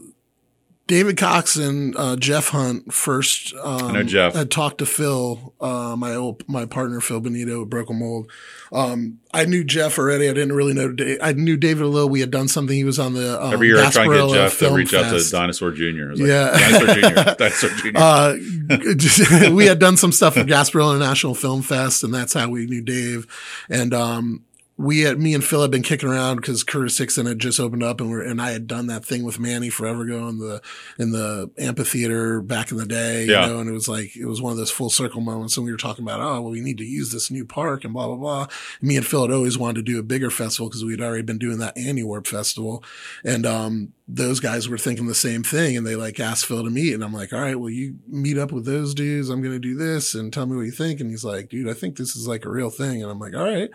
David Cox and uh, Jeff Hunt first. Um, know Jeff. Had talked to Phil, uh, my old my partner Phil Benito at Broken Mold. Um, I knew Jeff already. I didn't really know. I knew David a little. We had done something. He was on the um, Every year I try and get Jeff to reach out to Dinosaur Jr. Like, Yeah. Dinosaur Jr. Dinosaur Jr. uh, we had done some stuff at Gasparilla International Film Fest, and that's how we knew Dave. And um, we had me and Phil had been kicking around because Curtis Hixon had just opened up, and we're and I had done that thing with Manny forever ago in the in the amphitheater back in the day, Yeah. you know. And it was like it was one of those full circle moments, and we were talking about, oh, well, we need to use this new park and blah blah blah. me and Phil had always wanted to do a bigger festival because we had already been doing that Annie Warp Festival, and um, those guys were thinking the same thing and they like asked Phil to meet and I'm like, all right, well you meet up with those dudes. I'm going to do this and tell me what you think. And he's like, dude, I think this is like a real thing. And I'm like, all right.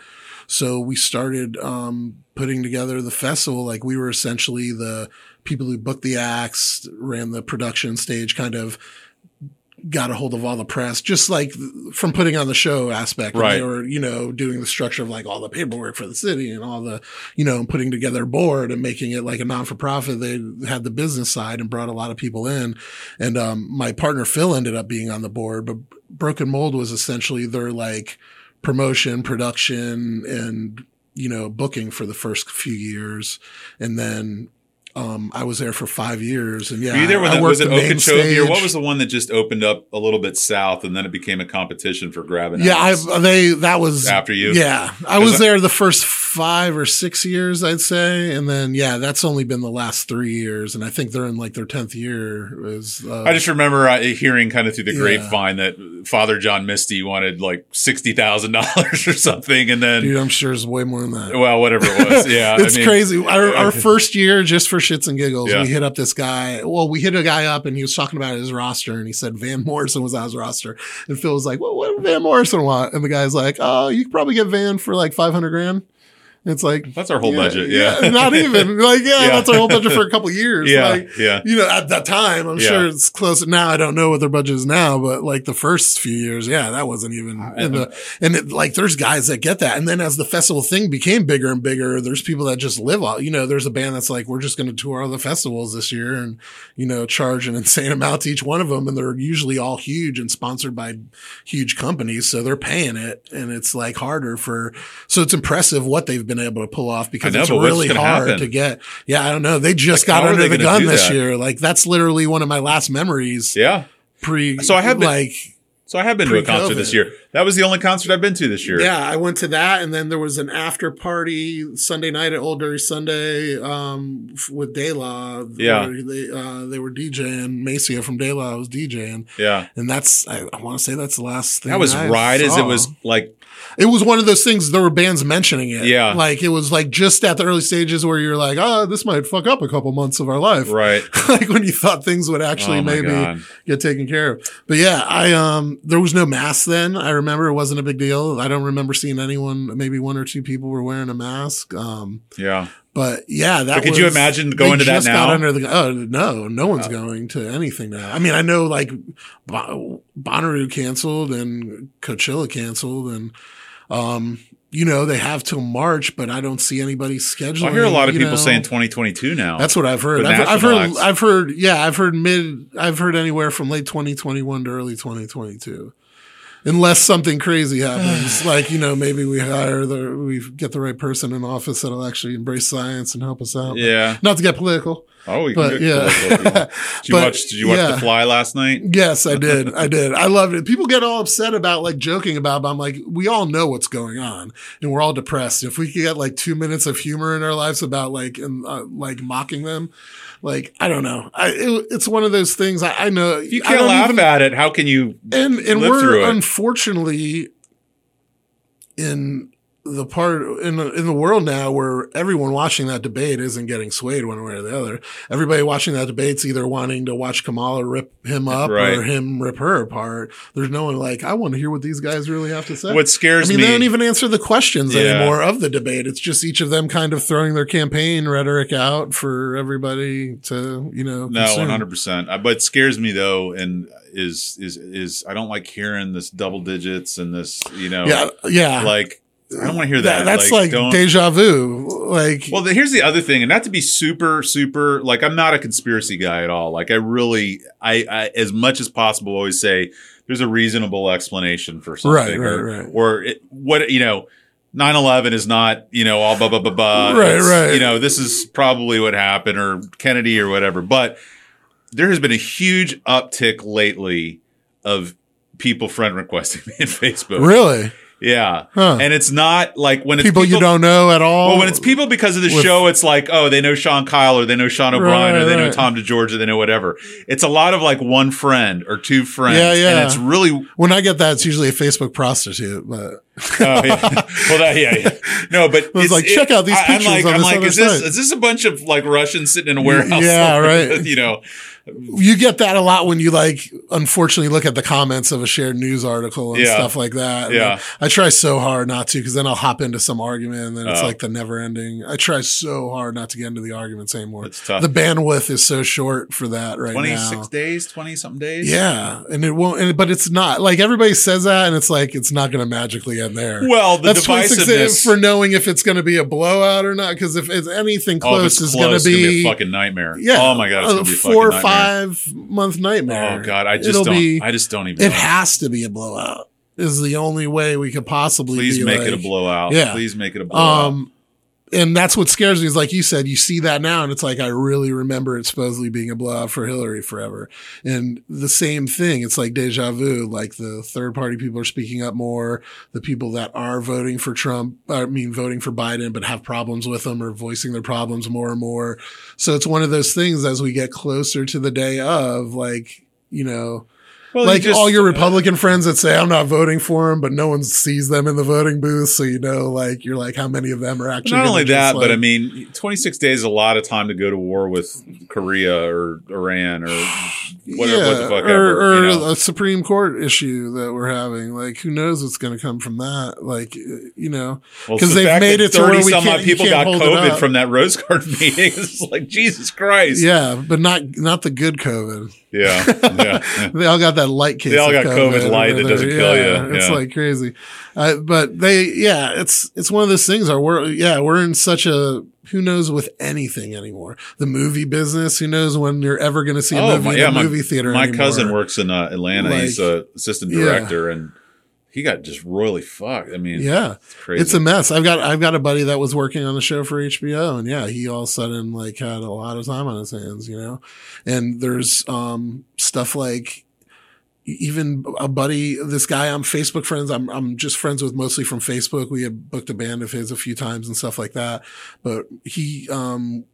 So we started, um, putting together the festival. Like we were essentially the people who booked the acts, ran the production stage, kind of got a hold of all the press, just like from putting on the show aspect. Right. They were, you know, doing the structure of like all the paperwork for the city and all the, you know, putting together a board and making it like a non for profit. They had the business side and brought a lot of people in. And, um, my partner Phil ended up being on the board, but Broken Mold was essentially their like promotion, production, and, you know, booking for the first few years. And then, um, I was there for five years and yeah, Were you there when I that was worked it the Okeechobee or what was the one that just opened up a little bit south and then it became a competition for grabbing? Yeah. I they that was After you? Yeah, I was I- there the first five or six years, I'd say, and then yeah, that's only been the last three years, and I think they're in like their tenth year. Is uh, I just remember uh, hearing kind of through the Yeah. grapevine that Father John Misty wanted like sixty thousand dollars or something, and then dude, I'm sure it's way more than that. well, whatever it was, yeah, it's I mean, crazy. Our, our first year, just for shits and giggles, Yeah. we hit up this guy. Well, we hit a guy up and he was talking about his roster and he said Van Morrison was on his roster. And Phil was like, well, what did Van Morrison want? And the guy's like, oh, you could probably get Van for like 500 grand. It's like, That's our whole budget, yeah. Not even like, yeah, Yeah. that's our whole budget for a couple years. Yeah, Like, yeah. You know, at that time, I'm Yeah. sure it's close. Now I don't know what their budget is now, but like the first few years, yeah, that wasn't even in the, and it, like there's guys that get that. And then as the festival thing became bigger and bigger, there's people that just live out, you know, there's a band that's like, we're just going to tour all the festivals this year and, you know, charge an insane amount to each one of them. And they're usually all huge and sponsored by huge companies. So they're paying it and it's like harder for, so it's impressive what they've been able to pull off because know, it's really hard happen? to get. Yeah. I don't know. They just Like, got under the gun this that? year. Like that's literally one of my last memories yeah. pre. So I have been- like, So I have been to a concert this year. That was the only concert I've been to this year. Yeah, I went to that, and then there was an after party Sunday night at Old Dirty Sunday um, with Daylaw. Yeah. they uh, they were DJing. Macia from Daylaw was DJing, yeah. and that's I, I want to say that's the last thing. That was I right as it was like It was one of those things. There were bands mentioning it. Yeah. like it was like just at the early stages where you're like, oh, this might fuck up a couple months of our life. right. like when you thought things would actually Oh maybe God. get taken care of. But yeah, I um there was no mask then. I remember it wasn't a big deal. I don't remember seeing anyone. Maybe one or two people were wearing a mask. Um, Yeah. but yeah, that. But could you imagine going to that now? Got under the oh no, no one's going to anything now. I mean, I know like Bo- Bonnaroo canceled and Coachella canceled, and um, you know they have till March, but I don't see anybody scheduling. I hear a lot of people know. saying 2022 now. That's what I've heard. I've, I've heard. acts. I've heard. Yeah, I've heard mid. I've heard anywhere from late 2021 to early 2022, unless something crazy happens. like you know, maybe we hire the we get the right person in office that'll actually embrace science and help us out. yeah. Not to get political. Oh, we But, yeah. political. Did you But, watch? Did you watch yeah. The Fly last night? Yes, I did. I did. I loved it. People get all upset about like joking about, but I'm like, we all know what's going on, and we're all depressed. If we could get like two minutes of humor in our lives about like and uh, like mocking them, like I don't know. I it, it's one of those things. I, I know If you can't laugh even- at it, how can you? and and we're unfortunately in the part in the, in the world now where everyone watching that debate isn't getting swayed one way or the other. Everybody watching that debate's either wanting to watch Kamala rip him up Right. or him rip her apart. There's no one like I want to hear what these guys really have to say. What scares me. I mean, me? they don't even answer the questions Yeah. anymore of the debate. It's just each of them kind of throwing their campaign rhetoric out for everybody to, you know, no, consume. one hundred percent. Uh, but it scares me though, and is is is I don't like hearing this double digits and this. You know, Yeah, yeah. like I don't want to hear that. that that's like, don't- deja vu. Like, Well, the, here's the other thing, and not to be super, super like I'm not a conspiracy guy at all. Like I really, I, I as much as possible always say there's a reasonable explanation for something, Right, right, or, right. or it, what you know. 9-11 is not, you know, all blah, blah, blah, blah. Right, It's, right. You know, this is probably what happened or Kennedy or whatever. But there has been a huge uptick lately of people friend requesting me on Facebook. really? Yeah. Huh. And it's not like when it's People, you don't know at all. well, when it's people because of the With- show, it's like, oh, they know Sean Kyle or they know Sean O'Brien or Right, they know. Tom DeGeorge or they know whatever. It's a lot of like one friend or two friends. Yeah, yeah. And it's really, oh, when I get that, it's usually a Facebook prostitute. But oh, yeah. well, that, yeah, yeah. No, but was like, check out these I- I'm pictures like, I'm like, is this, site. is this a bunch of like Russians sitting in a warehouse? Yeah, right. you know, you get that a lot when you like, unfortunately, look at the comments of a shared news article and Yeah. stuff like that. And Yeah. I try so hard not to because then I'll hop into some argument and then it's Oh. like the never ending. I try so hard not to get into the arguments anymore. It's tough. The bandwidth is so short for that right 26 now. days, 20 something days. Yeah, and it won't. And, but it's not like everybody says that, and it's like it's not going to magically end there. Well, the That's divisiveness for knowing if it's going to be a blowout or not. Because if it's anything oh, if close, it's is close, going to it's gonna be, a fucking nightmare. yeah. Oh my God. It's going to be a four or fucking nightmare. Five month nightmare. Oh God. I just It'll don't, Be, I just don't even it know. has to be a blowout. Is the only way we could possibly. Please make like, it a blowout. Yeah. Please make it a blowout. Um, and that's what scares me is like you said, you see that now and it's like, I really remember it supposedly being a blowout for Hillary forever. And the same thing, it's like deja vu, like the third party people are speaking up more. The people that are voting for Trump, I mean, voting for Biden, but have problems with them are voicing their problems more and more. So it's one of those things as we get closer to the day of like, you know, Well, like you just- all your Republican friends that say I'm not voting for him, but no one sees them in the voting booth, so you know, like you're like, how many of them are actually? Not only that, but I mean, 26 days is a lot of time to go to war with Korea or Iran or whatever, what the fuck or, ever. or you know? a Supreme Court issue that we're having. Like, who knows what's going to come from that? Like, uh, you know, Well, 'cause the they've made it to where 30 we can't- people can't got COVID from that Rose Garden meeting. It's like Jesus Christ. yeah, but not not the good COVID. yeah, yeah. They all got that light case. They all got COVID light over that doesn't there. kill you. It's Yeah. like crazy, uh, but they, yeah, it's it's one of those things. Are we're yeah, we're in such a who knows with anything anymore. The movie business, who knows when you're ever going to see a movie my, in yeah, a my, movie theater. my anymore. cousin works in uh, Atlanta. He's Like, a assistant yeah. director, and he got just royally fucked. I mean, Yeah, it's crazy. it's a mess. I've got I've got a buddy that was working on the show for HBO, and yeah, he all of a sudden like had a lot of time on his hands, you know. And there's um stuff like even a buddy, this guy I'm Facebook friends. I'm I'm just friends with mostly from Facebook. We had booked a band of his a few times and stuff like that. But he um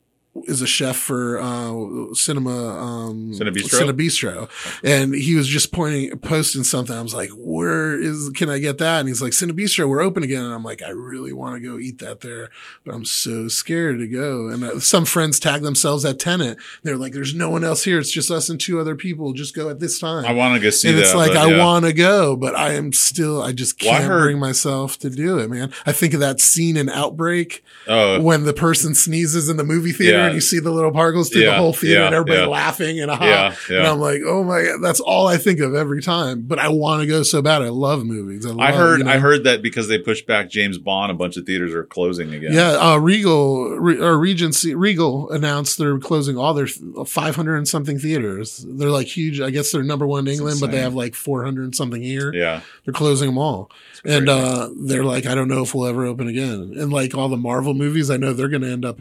is a chef for uh cinema um Cinebistro? Cinebistro. and he was just pointing posting something i was like where is can i get that and he's like Cinebistro we're open again and i'm like i really want to go eat that there but i'm so scared to go and uh, some friends tag themselves at Tenet they're like there's no one else here it's just us and two other people just go at this time I want to go see and that. it's like but I want to go, but I am still. I just Well, can't heard- bring myself to do it, man. I think of that scene in Outbreak Oh, when the person sneezes in the movie theater Yeah. And you see the little particles through the whole theater yeah, and everybody yeah. laughing and a Yeah, yeah. And I'm like, oh my god, that's all I think of every time. But I want to go so bad. I love movies. I, love, I heard. you know- I heard that because they pushed back James Bond, a bunch of theaters are closing again. Yeah, uh, Regal Re, or Regency Regal announced they're closing all their 500 and something theaters. They're like huge. I guess they're number one in England, but they have like 400 and something here. yeah. They're closing them all. And uh, they're like, I don't know if we'll ever open again. And like all the Marvel movies, I know they're going to end up.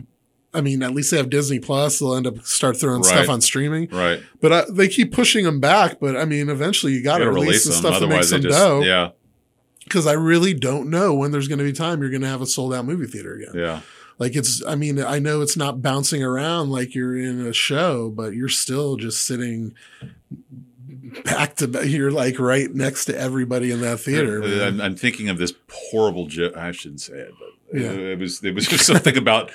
I mean, at least they have Disney Plus. They'll end up start throwing Right. stuff on streaming. Right. But uh, they keep pushing them back. But I mean, eventually you got to release release them, stuff to make otherwise some just. dough. Yeah. Because I really don't know when there's going to be time you're going to have a sold out movie theater again. Yeah. Like it's, I mean, I know it's not bouncing around like you're in a show, but you're still just sitting back to back. You're like right next to everybody in that theater. I'm, I'm thinking of this horrible joke. I shouldn't say it, but Yeah. it, was it was just something about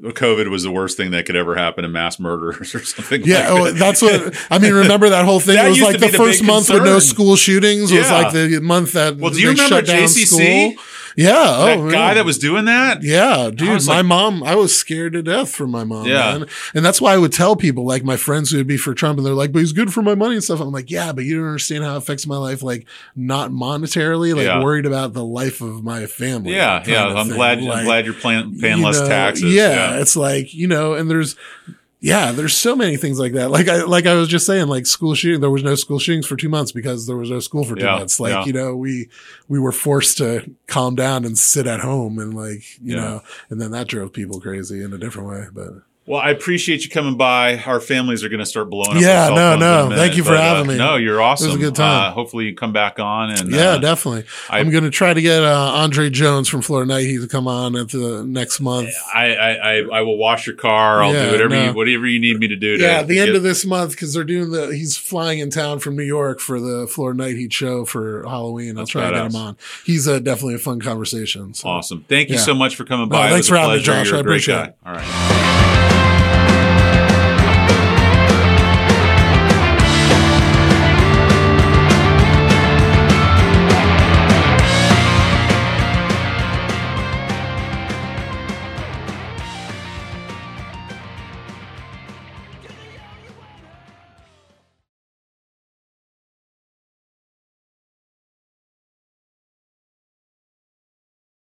COVID was the worst thing that could ever happen to mass murderers or something. Yeah, like oh, that. that's what I mean. Remember that whole thing? That it was like the the first month with no school shootings It was like the month that Well, do you remember shut down JCC? school. Yeah. that oh, guy yeah. that was doing that? Yeah, dude, my like- mom, I was scared to death for my mom. Yeah. Man. And that's why I would tell people, like my friends who would be for Trump, and they're like, but he's good for my money and stuff. I'm like, yeah, but you don't understand how it affects my life, like not monetarily, like Yeah. worried about the life of my family. Yeah, yeah. I'm glad. Like, I'm glad you're paying, paying you less know, taxes. Yeah, it's like, you know, and there's, yeah, there's so many things like that. Like I, like I was just saying, like school shooting, there was no school shootings for two months because there was no school for two Yeah, months. Like, yeah. you know, we, we were forced to calm down and sit at home and like, you Yeah. know, and then that drove people crazy in a different way. But Well, I appreciate you coming by. Our families are going to start blowing up. Yeah, no, no. minute, Thank you for but, uh, having me. No, you're awesome. It was a good time. Uh, hopefully, you come back on and yeah, uh, definitely. I- am going to try to get uh, Andre Jones from Florida Night Heat to come on at the next month. I, I, I, I will wash your car. I'll Yeah, do whatever no. you, whatever you need me to do. To Yeah, the end get- of this month because they're doing the. He's flying in town from New York for the Florida Night Heat show for Halloween. I'll try to get him on. He's uh, definitely a fun conversation. So. Awesome. Thank you Yeah. so much for coming by. Thanks for having me. Josh. I appreciate it. All right.